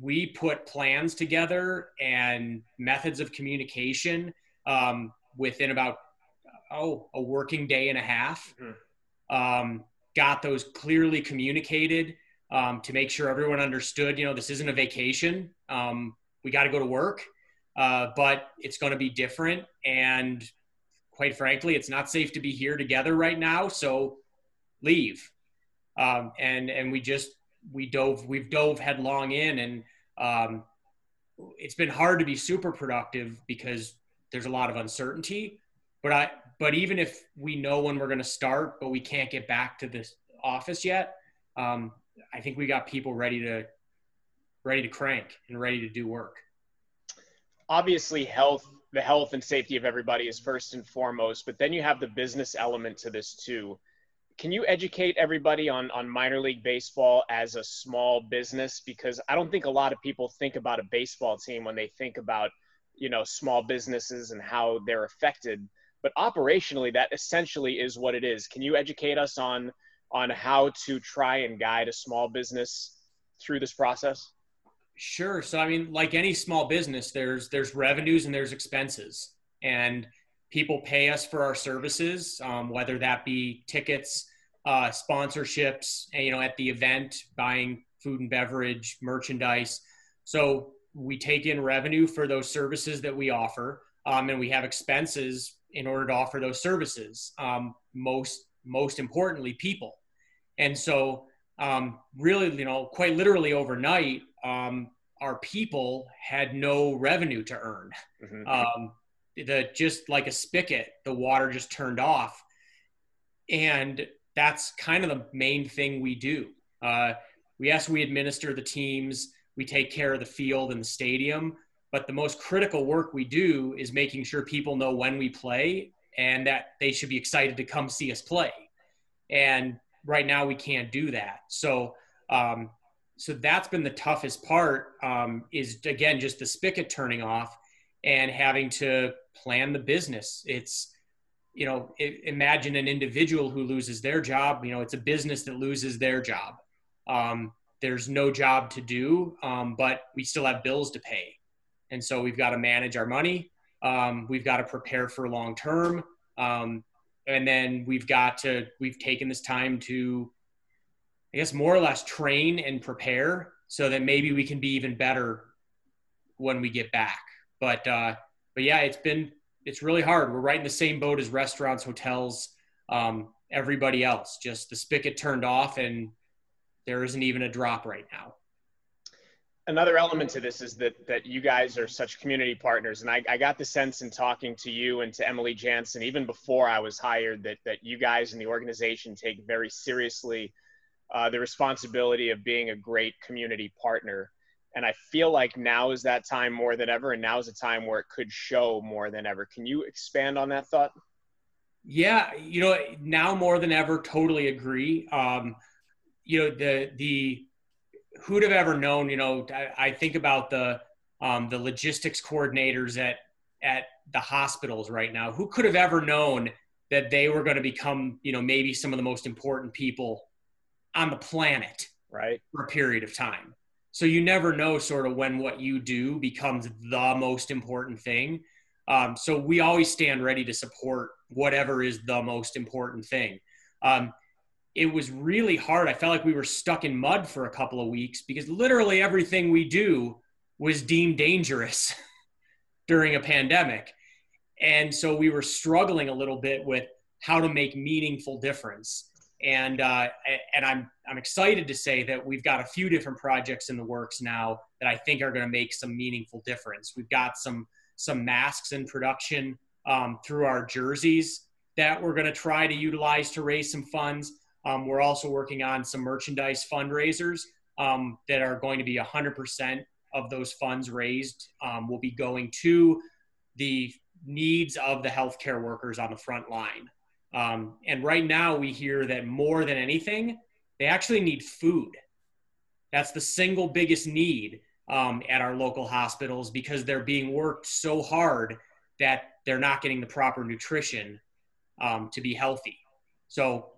we put plans together and methods of communication um, within about oh a working day and a half. Mm-hmm. Um, got those clearly communicated um, to make sure everyone understood. You know, this isn't a vacation. Um, we got to go to work, uh, but it's going to be different. And quite frankly, it's not safe to be here together right now. So leave um, and and we just we dove we've dove headlong in, and um, it's been hard to be super productive because there's a lot of uncertainty. But I but even if we know when we're going to start, but we can't get back to this office yet, um, I think we got people ready to ready to crank and ready to do work. Obviously, health the health and safety of everybody is first and foremost, but then you have the business element to this too. Can you educate everybody on on minor league baseball as a small business? Because i don't think a lot of people think about a baseball team when they think about you know small businesses and how they're affected but operationally that essentially is what it is. Can you educate us on on how to try and guide a small business through this process sure so i mean like any small business there's there's revenues and there's expenses and people pay us for our services um, whether that be tickets uh, sponsorships, you know, at the event, buying food and beverage, merchandise. So we take in revenue for those services that we offer, um, and we have expenses in order to offer those services. Um, most most importantly, people. And so, um, really, you know, quite literally overnight, um, our people had no revenue to earn. Mm-hmm. Um, the just like a spigot, the water just turned off, and that's kind of the main thing we do. Uh, we yes, we administer the teams, we take care of the field and the stadium, but the most critical work we do is making sure people know when we play and that they should be excited to come see us play. And right now we can't do that. So, um, so that's been the toughest part um, is again just the spigot turning off and having to plan the business. It's you know, imagine an individual who loses their job. You know, it's a business that loses their job. Um, there's no job to do, um, but we still have bills to pay, and so we've got to manage our money. Um, we've got to prepare for long term, um, and then we've got to. We've taken this time to, I guess, more or less train and prepare so that maybe we can be even better when we get back. But uh, but yeah, it's been it's really hard. We're right in the same boat as restaurants, hotels, um, everybody else. Just the spigot turned off, and there isn't even a drop right now. Another element to this is that that you guys are such community partners, and I, I got the sense in talking to you and to Emily Jansen, even before I was hired, that that you guys in the organization take very seriously uh, the responsibility of being a great community partner. And I feel like now is that time more than ever, and now is a time where it could show more than ever. Can you expand on that thought? Yeah, you know, now more than ever, totally agree. Um, you know, the the who'd have ever known? You know, I, I think about the um, the logistics coordinators at at the hospitals right now. Who could have ever known that they were going to become, you know, maybe some of the most important people on the planet, right, for a period of time. So you never know, sort of, when what you do becomes the most important thing. Um, so we always stand ready to support whatever is the most important thing. Um, it was really hard. I felt like we were stuck in mud for a couple of weeks because literally everything we do was deemed dangerous during a pandemic. And so we were struggling a little bit with how to make meaningful difference. And uh, and I'm I'm excited to say that we've got a few different projects in the works now that I think are going to make some meaningful difference. We've got some some masks in production um, through our jerseys that we're going to try to utilize to raise some funds. Um, we're also working on some merchandise fundraisers um, that are going to be 100% of those funds raised um, will be going to the needs of the healthcare workers on the front line. Um, and right now, we hear that more than anything, they actually need food. That's the single biggest need um, at our local hospitals because they're being worked so hard that they're not getting the proper nutrition um, to be healthy. So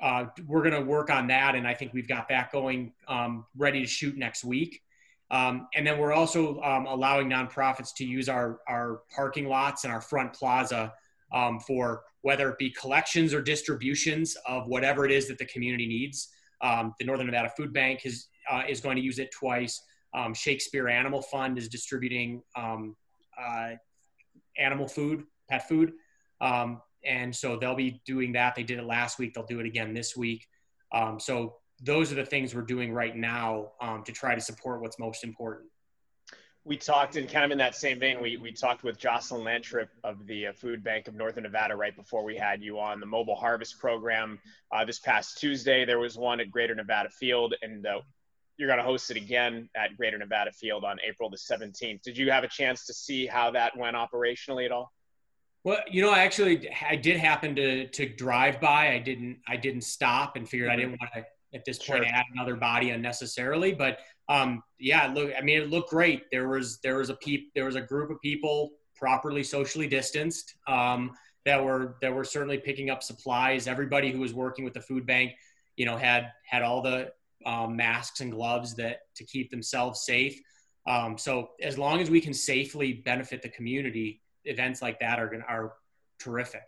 uh, we're going to work on that, and I think we've got that going um, ready to shoot next week. Um, and then we're also um, allowing nonprofits to use our, our parking lots and our front plaza um, for whether it be collections or distributions of whatever it is that the community needs. Um, the Northern Nevada Food Bank is, uh, is going to use it twice. Um, Shakespeare Animal Fund is distributing um, uh, animal food, pet food. And so they'll be doing that. They did it last week. They'll do it again this week. so those are the things we're doing right now um, to try to support what's most important. We talked, and kind of in that same vein, we, we talked with Jocelyn Lantrip of the uh, Food Bank of Northern Nevada right before we had you on the Mobile Harvest Program. Uh, this past Tuesday, there was one at Greater Nevada Field, and uh, you're going to host it again at Greater Nevada Field on April the 17th. Did you have a chance to see how that went operationally at all? Well, you know, I actually, I did happen to to drive by. I didn't. I didn't stop and figured mm-hmm. I didn't want to at this point sure. add another body unnecessarily. But um, yeah, look, I mean, it looked great. There was there was a peep, there was a group of people properly socially distanced um, that were that were certainly picking up supplies. Everybody who was working with the food bank, you know, had had all the um, masks and gloves that to keep themselves safe. Um, so as long as we can safely benefit the community, events like that are are terrific.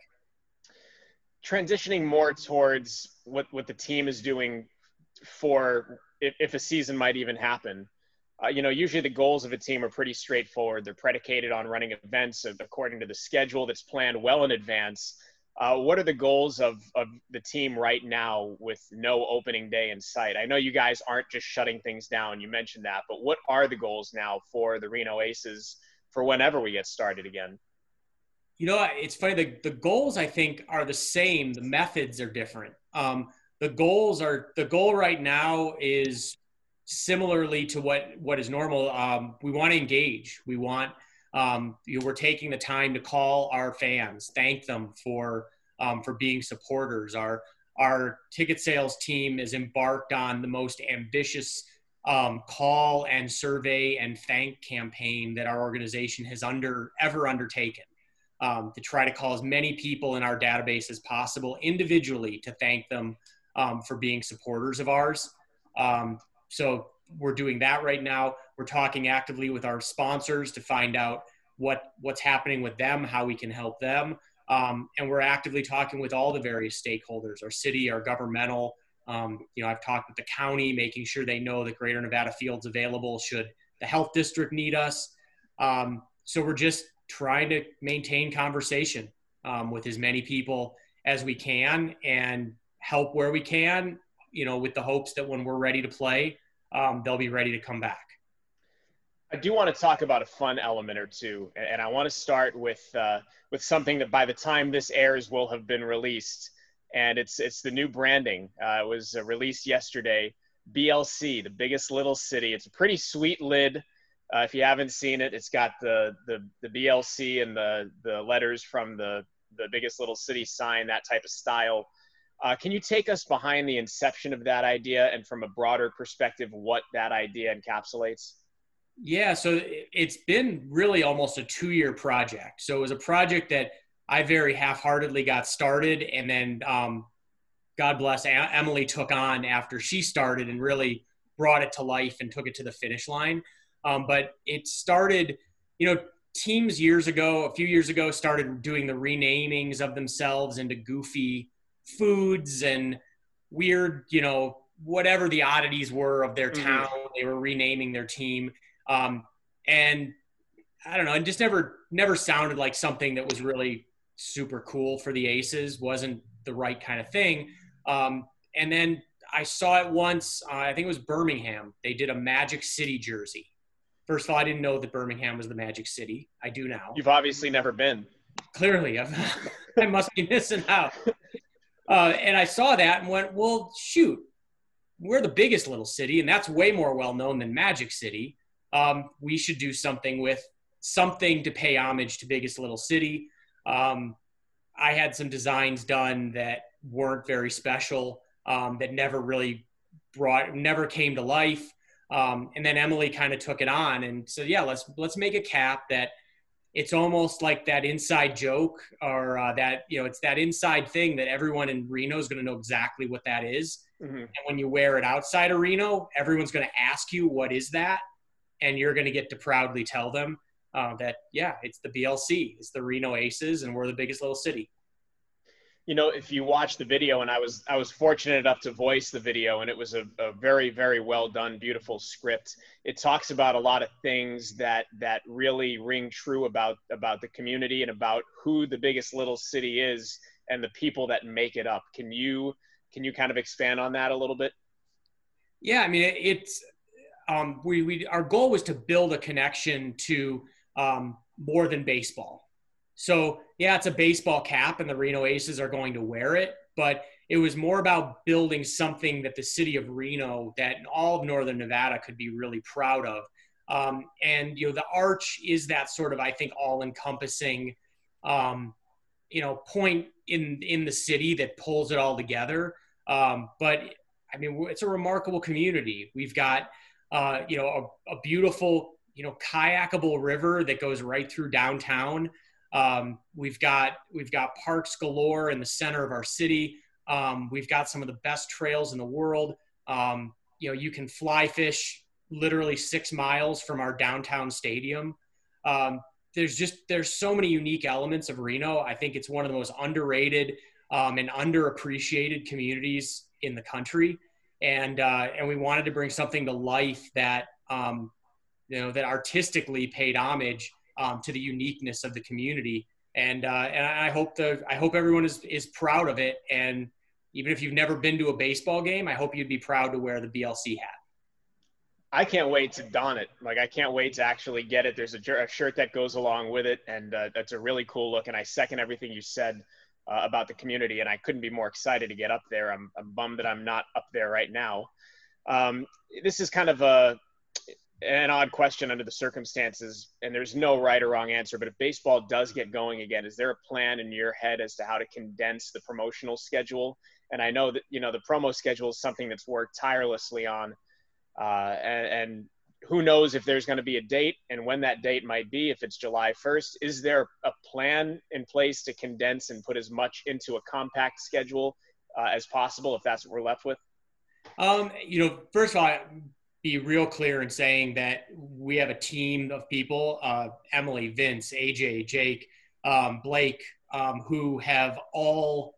Transitioning more towards what what the team is doing for if, if a season might even happen. Uh, you know, usually the goals of a team are pretty straightforward. They're predicated on running events according to the schedule that's planned well in advance. Uh, what are the goals of, of the team right now with no opening day in sight? I know you guys aren't just shutting things down. You mentioned that, but what are the goals now for the Reno Aces for whenever we get started again? You know, it's funny. The, the goals, I think, are the same. The methods are different. Um, the goals are the goal right now is similarly to what what is normal. Um, we want to engage. We want um, you know, we're taking the time to call our fans, thank them for um, for being supporters. Our our ticket sales team is embarked on the most ambitious um, call and survey and thank campaign that our organization has under ever undertaken. Um, to try to call as many people in our database as possible individually to thank them um, for being supporters of ours. Um, so we're doing that right now. We're talking actively with our sponsors to find out what what's happening with them, how we can help them, um, and we're actively talking with all the various stakeholders, our city, our governmental. Um, you know, I've talked with the county, making sure they know that Greater Nevada Field's available should the health district need us. Um, so we're just trying to maintain conversation um, with as many people as we can and help where we can, you know, with the hopes that when we're ready to play, um, they'll be ready to come back. I do want to talk about a fun element or two, and I want to start with uh, with something that by the time this airs will have been released, and it's it's the new branding. Uh, it was released yesterday. BLC, the biggest little city. It's a pretty sweet lid. Uh, if you haven't seen it, it's got the the the BLC and the the letters from the the biggest little city sign, that type of style. Uh, can you take us behind the inception of that idea and from a broader perspective, what that idea encapsulates? Yeah, so it's been really almost a two year project. So it was a project that I very half heartedly got started, and then um, God bless Emily took on after she started and really brought it to life and took it to the finish line. Um, but it started, you know, teams years ago, a few years ago, started doing the renamings of themselves into goofy foods and weird, you know, whatever the oddities were of their mm-hmm. town. Mm-hmm. They were renaming their team. Um, and I don't know, it just never never sounded like something that was really super cool for the Aces. wasn't the right kind of thing. Um, and then I saw it once. Uh, I think it was Birmingham. They did a Magic City jersey. First of all, I didn't know that Birmingham was the Magic City. I do now. You've obviously never been. Clearly, i must be missing out. Uh, and I saw that and went, well, shoot, we're the biggest little city, and that's way more well known than Magic City um, we should do something with something to pay homage to biggest little city. Um, I had some designs done that weren't very special, um, that never really brought, never came to life. Um, and then Emily kind of took it on and said, "Yeah, let's let's make a cap that it's almost like that inside joke or uh, that you know it's that inside thing that everyone in Reno is going to know exactly what that is. Mm-hmm. And when you wear it outside of Reno, everyone's going to ask you, "What is that?" and you're going to get to proudly tell them uh, that yeah, it's the BLC, it's the Reno Aces, and we're the biggest little city. You know, if you watch the video, and I was I was fortunate enough to voice the video, and it was a, a very very well done, beautiful script. It talks about a lot of things that that really ring true about about the community and about who the biggest little city is and the people that make it up. Can you can you kind of expand on that a little bit? Yeah, I mean, it's um, we, we our goal was to build a connection to um, more than baseball. So yeah, it's a baseball cap, and the Reno Aces are going to wear it, but it was more about building something that the city of Reno, that all of Northern Nevada could be really proud of. Um, and you know, the arch is that sort of I think all-encompassing, um, you know, point in in the city that pulls it all together. Um, but I mean, it's a remarkable community. We've got uh, you know, a, a, beautiful, you know, kayakable river that goes right through downtown. Um, we've got we've got parks galore in the center of our city. Um, we've got some of the best trails in the world. Um, you know, you can fly fish literally six miles from our downtown stadium. Um, there's just there's so many unique elements of Reno. I think it's one of the most underrated um, and underappreciated communities in the country and uh, and we wanted to bring something to life that um, you know that artistically paid homage um, to the uniqueness of the community. And uh, and I hope the I hope everyone is is proud of it. And even if you've never been to a baseball game, I hope you'd be proud to wear the BLC hat. I can't wait to don it. Like I can't wait to actually get it. There's a, a shirt that goes along with it, and uh, that's a really cool look. And I second everything you said uh, about the community, and I couldn't be more excited to get up there. I'm, I'm bummed that I'm not up there right now. Um, this is kind of a an odd question under the circumstances, and there's no right or wrong answer. But if baseball does get going again, is there a plan in your head as to how to condense the promotional schedule? And I know that you know the promo schedule is something that's worked tirelessly on, uh, and, and who knows if there's going to be a date and when that date might be if it's july 1st is there a plan in place to condense and put as much into a compact schedule uh, as possible if that's what we're left with um, you know first of all be real clear in saying that we have a team of people uh, emily vince aj jake um, blake um, who have all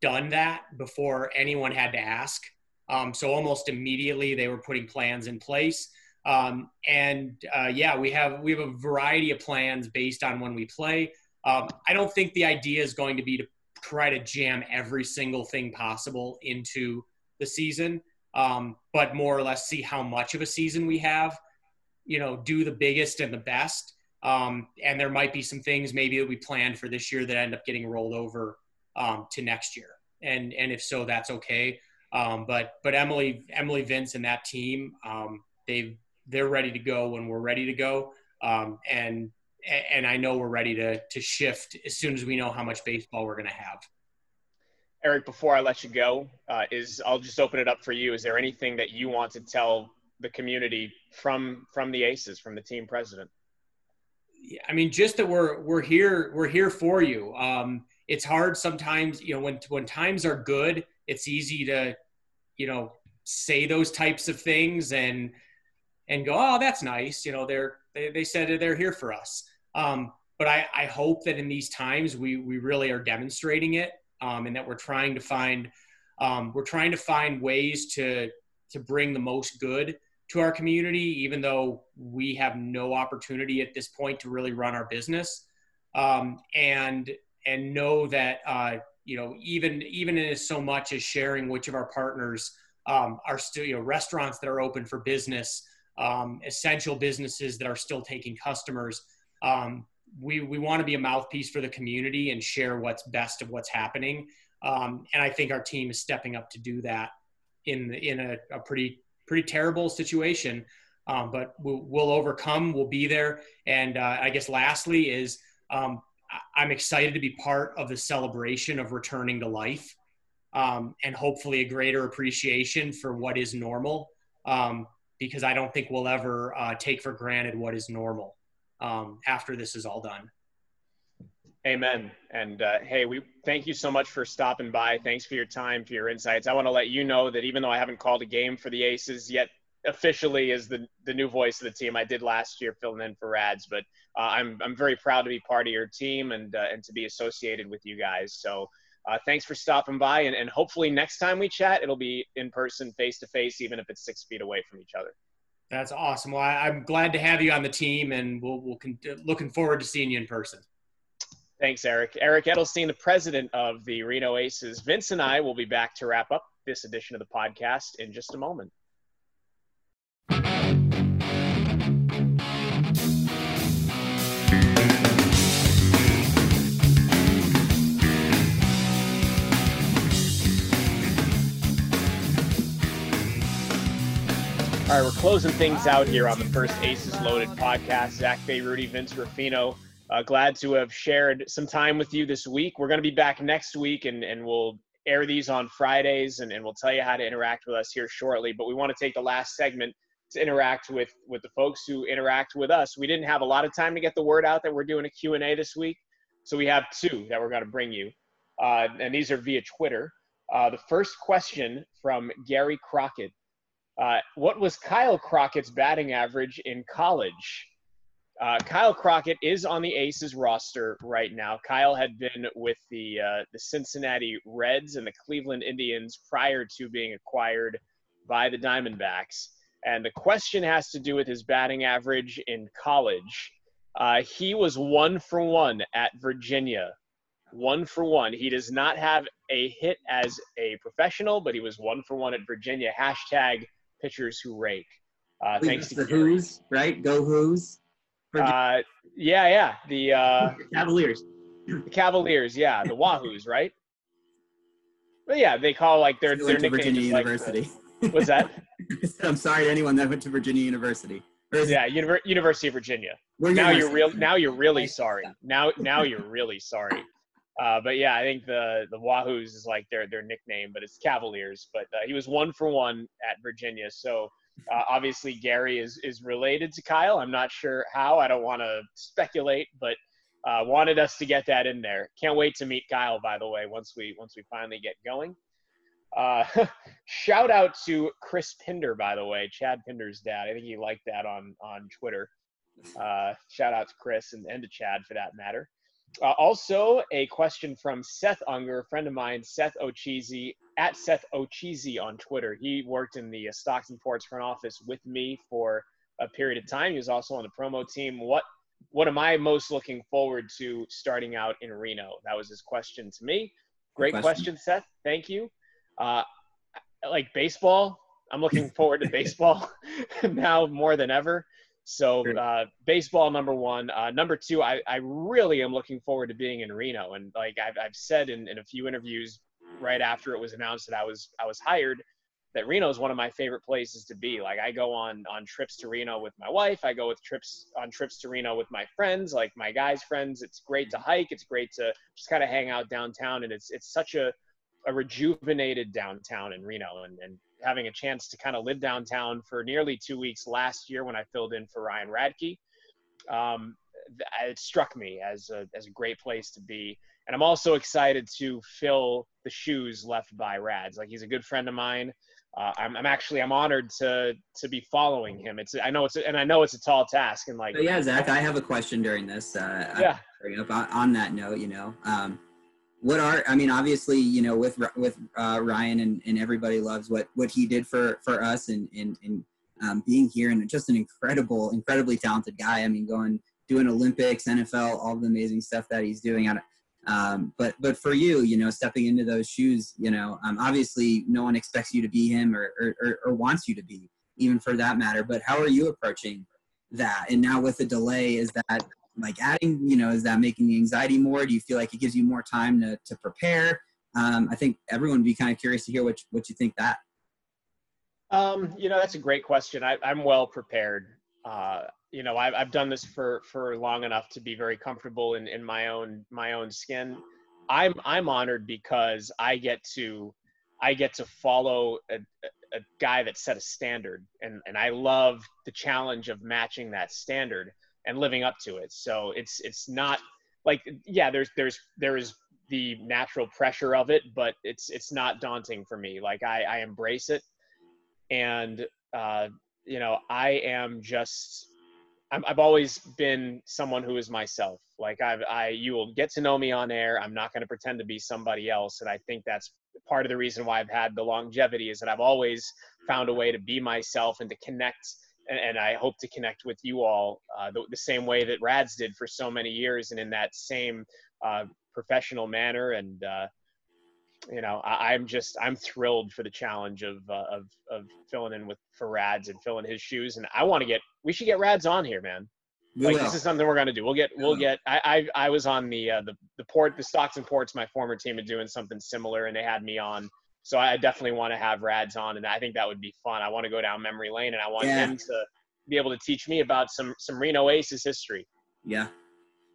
done that before anyone had to ask. Um, so almost immediately they were putting plans in place. Um, and uh, yeah, we have we have a variety of plans based on when we play. Um, I don't think the idea is going to be to try to jam every single thing possible into the season, um, but more or less see how much of a season we have. You know, do the biggest and the best. Um, and there might be some things maybe that we planned for this year that end up getting rolled over um, to next year. And and if so, that's okay. Um, but but Emily Emily Vince and that team, um, they they're ready to go when we're ready to go. Um, and and I know we're ready to to shift as soon as we know how much baseball we're going to have. Eric, before I let you go, uh, is I'll just open it up for you. Is there anything that you want to tell the community from from the Aces, from the team president? I mean, just that we're we're here we're here for you. Um, it's hard sometimes, you know, when when times are good, it's easy to, you know, say those types of things and and go, oh, that's nice. You know, they're they, they said they're here for us. Um, but I, I hope that in these times we we really are demonstrating it, um, and that we're trying to find um, we're trying to find ways to to bring the most good to our community, even though we have no opportunity at this point to really run our business. Um, and and know that uh, you know even even in so much as sharing which of our partners um, are still you know restaurants that are open for business, um, essential businesses that are still taking customers. We we want to be a mouthpiece for the community and share what's best of what's happening. Um, and I think our team is stepping up to do that in in a, a pretty pretty terrible situation. Um, but we'll, we'll, overcome. We'll be there. And uh, I guess lastly is um, I'm excited to be part of the celebration of returning to life, um, and hopefully a greater appreciation for what is normal. Um, because I don't think we'll ever uh, take for granted what is normal um, after this is all done. Amen. And uh, hey, we thank you so much for stopping by. Thanks for your time, for your insights. I want to let you know that even though I haven't called a game for the Aces yet, officially as the the new voice of the team, I did last year filling in for Rads, but uh, I'm I'm very proud to be part of your team and uh, and to be associated with you guys. So. Uh, thanks for stopping by, and, and hopefully next time we chat, it'll be in person, face to face, even if it's six feet away from each other. That's awesome. Well, I, am glad to have you on the team, and we'll, we'll con- uh, looking forward to seeing you in person. Thanks, Eric. Eric Edelstein, the president of the Reno Aces. Vince and I will be back to wrap up this edition of the podcast in just a moment. All right, we're closing things out here on the first Aces Loaded podcast. Zach Bayrooti, Vince Ruffino uh, glad to have shared some time with you this week. We're going to be back next week and, and we'll air these on Fridays and, and we'll tell you how to interact with us here shortly. But we want to take the last segment to interact with, with the folks who interact with us. We didn't have a lot of time to get the word out that we're doing a Q&A this week. So we have two that we're going to bring you. Uh, and these are via Twitter. Uh, the first question from Gary Crockett. Uh, what was Kyle Crockett's batting average in college? Uh, Kyle Crockett is on the Aces roster right now. Kyle had been with the uh, the Cincinnati Reds and the Cleveland Indians prior to being acquired by the Diamondbacks. And the question has to do with his batting average in college. Uh, he was one for one at Virginia. One for one. He does not have a hit as a professional, but he was one for one at Virginia. Hashtag pitchers who rake. Uh, thanks to the Hoos, right? Go Hoos. Uh, yeah, yeah. The uh, Cavaliers. The Cavaliers, yeah. The Wahoos, right? But yeah, they call like their their nickname Virginia University. Like, what's that? I'm sorry to anyone that went to Virginia University. Yeah, Univer- University of Virginia. Now you're real. Now you're really sorry. Now now you're really sorry. Uh, but yeah, I think the the Wahoos is like their their nickname, but it's Cavaliers. But uh, he was one for one at Virginia, so uh, obviously, Gary is is related to Kyle. I'm not sure how. I don't want to speculate, but uh, wanted us to get that in there. Can't wait to meet Kyle. By the way, once we once we finally get going. Uh, shout out to Chris Pinder, by the way, Chad Pinder's dad. I think he liked that on on Twitter. Uh, shout out to Chris and, and to Chad for that matter. Uh, also, a question from Seth Unger, a friend of mine, Seth Ocheesy, at Seth Ocheesy on Twitter. He worked in the uh, Stockton Ports front office with me for a period of time. He was also on the promo team. What what am I most looking forward to starting out in Reno? That was his question to me. Great question. question, Seth. Thank you. Uh, like baseball, I'm looking forward to baseball now more than ever. So uh, baseball number one. Uh, number two, I, I really am looking forward to being in Reno. And like I've, I've said in, in a few interviews right after it was announced that I was I was hired that Reno is one of my favorite places to be. Like I go on on trips to Reno with my wife. I go with trips on trips to Reno with my friends, like my guys' friends. It's great to hike. It's great to just kind of hang out downtown, and it's it's such a a rejuvenated downtown in Reno, and and having a chance to kind of live downtown for nearly two weeks last year when I filled in for Ryan Radtke. Um, it struck me as a, as a great place to be. And I'm also excited to fill the shoes left by Rads. Like he's a good friend of mine uh, I'm, I'm actually I'm honored to to be following him. It's I know it's and I know it's a tall task and like so yeah, Zach, I have a question during this. Uh, yeah. Up on that note, you know, um, what are I mean, obviously, you know, with with uh, Ryan and, and everybody loves what what he did for for us and and, and um, being here and just an incredible, incredibly talented guy. I mean, going doing Olympics, NFL, all the amazing stuff that he's doing. I, um, but but for you, you know, stepping into those shoes, you know, um, obviously no one expects you to be him or, or, or wants you to be, even for that matter. But how are you approaching that? And now with the delay, is that like adding, you know, is that making the anxiety more? Do you feel like it gives you more time to to prepare? Um, I think everyone would be kind of curious to hear what what you think that. Um, you know, that's a great question. I, I'm well prepared. Uh, you know I've, I've done this for for long enough to be very comfortable in, in my own my own skin i'm i'm honored because i get to i get to follow a, a guy that set a standard and and i love the challenge of matching that standard and living up to it so it's it's not like yeah there's there's there is the natural pressure of it but it's it's not daunting for me like i i embrace it and uh you know i am just i have always been someone who is myself. Like I've, I, you will get to know me on air. I'm not going to pretend to be somebody else. And I think that's part of the reason why I've had the longevity is that I've always found a way to be myself and to connect. And, and I hope to connect with you all uh, the, the, same way that Rads did for so many years and in that same uh, professional manner. And, uh, you know, I, am just I'm thrilled for the challenge of uh, of of filling in with for Rads and filling his shoes. And I want to get we should get Rads on here, man. We like will. this is something we're gonna do. We'll get we'll get. I I, I was on the uh, the the port the Stockton Ports my former team and doing something similar, and they had me on. So I definitely want to have Rads on, and I think that would be fun. I want to go down memory lane, and I want yeah. him to be able to teach me about some some Reno Aces history. Yeah,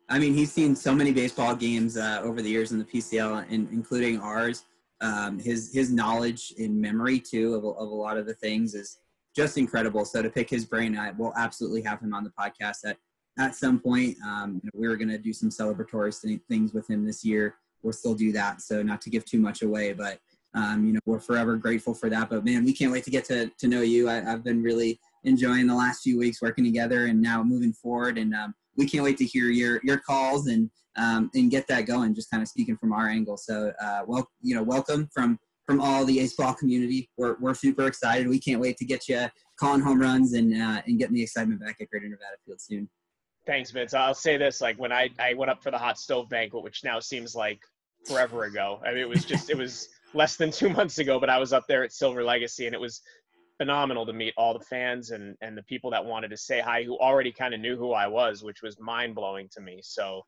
I mean, he's seen so many baseball games uh, over the years in the PCL, in, including ours. Um, his his knowledge in memory too of, of a lot of the things is just incredible. So to pick his brain, I will absolutely have him on the podcast at at some point. Um, we are going to do some celebratory things with him this year. We'll still do that. So not to give too much away, but um, you know we're forever grateful for that. But man, we can't wait to get to to know you. I, have been really enjoying the last few weeks working together, and now moving forward. And um, we can't wait to hear your your calls and um, and get that going. Just kind of speaking from our angle. So, uh, well, you know, welcome from from all the ace ball community. We're we're super excited. We can't wait to get you calling home runs and uh, and getting the excitement back at Greater Nevada Field soon. Thanks, Vince. I'll say this: like when I I went up for the hot stove banquet, which now seems like forever ago. I mean, it was just it was less than two months ago, but I was up there at Silver Legacy, and it was phenomenal to meet all the fans and and the people that wanted to say hi who already kind of knew who I was, which was mind blowing to me. So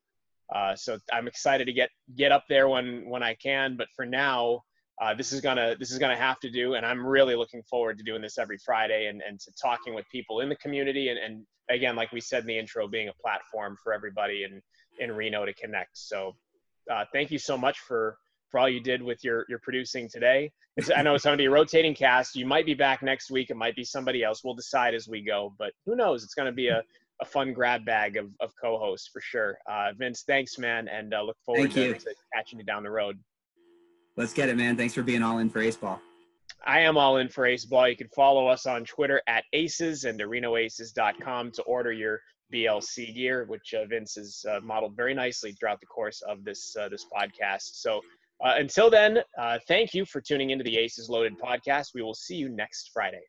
uh, so I'm excited to get get up there when when I can. But for now, uh, this is gonna this is gonna have to do, and I'm really looking forward to doing this every Friday and and to talking with people in the community and and again, like we said in the intro, being a platform for everybody in in Reno to connect. So uh, thank you so much for for all you did with your your producing today. It's, I know it's going to be a rotating cast. You might be back next week. It might be somebody else. We'll decide as we go, but who knows? It's going to be a, a fun grab bag of, of co-hosts for sure. Uh, Vince, thanks, man, and uh, look forward to, to, catching you down the road. Let's get it, man. Thanks for being all in for Ace Ball. I am all in for Ace Ball. You can follow us on Twitter at Aces and ArenoAces.com to order your BLC gear, which uh, Vince has uh, modeled very nicely throughout the course of this uh, this podcast. So until then, uh, thank you for tuning into the Aces Loaded podcast. We will see you next Friday.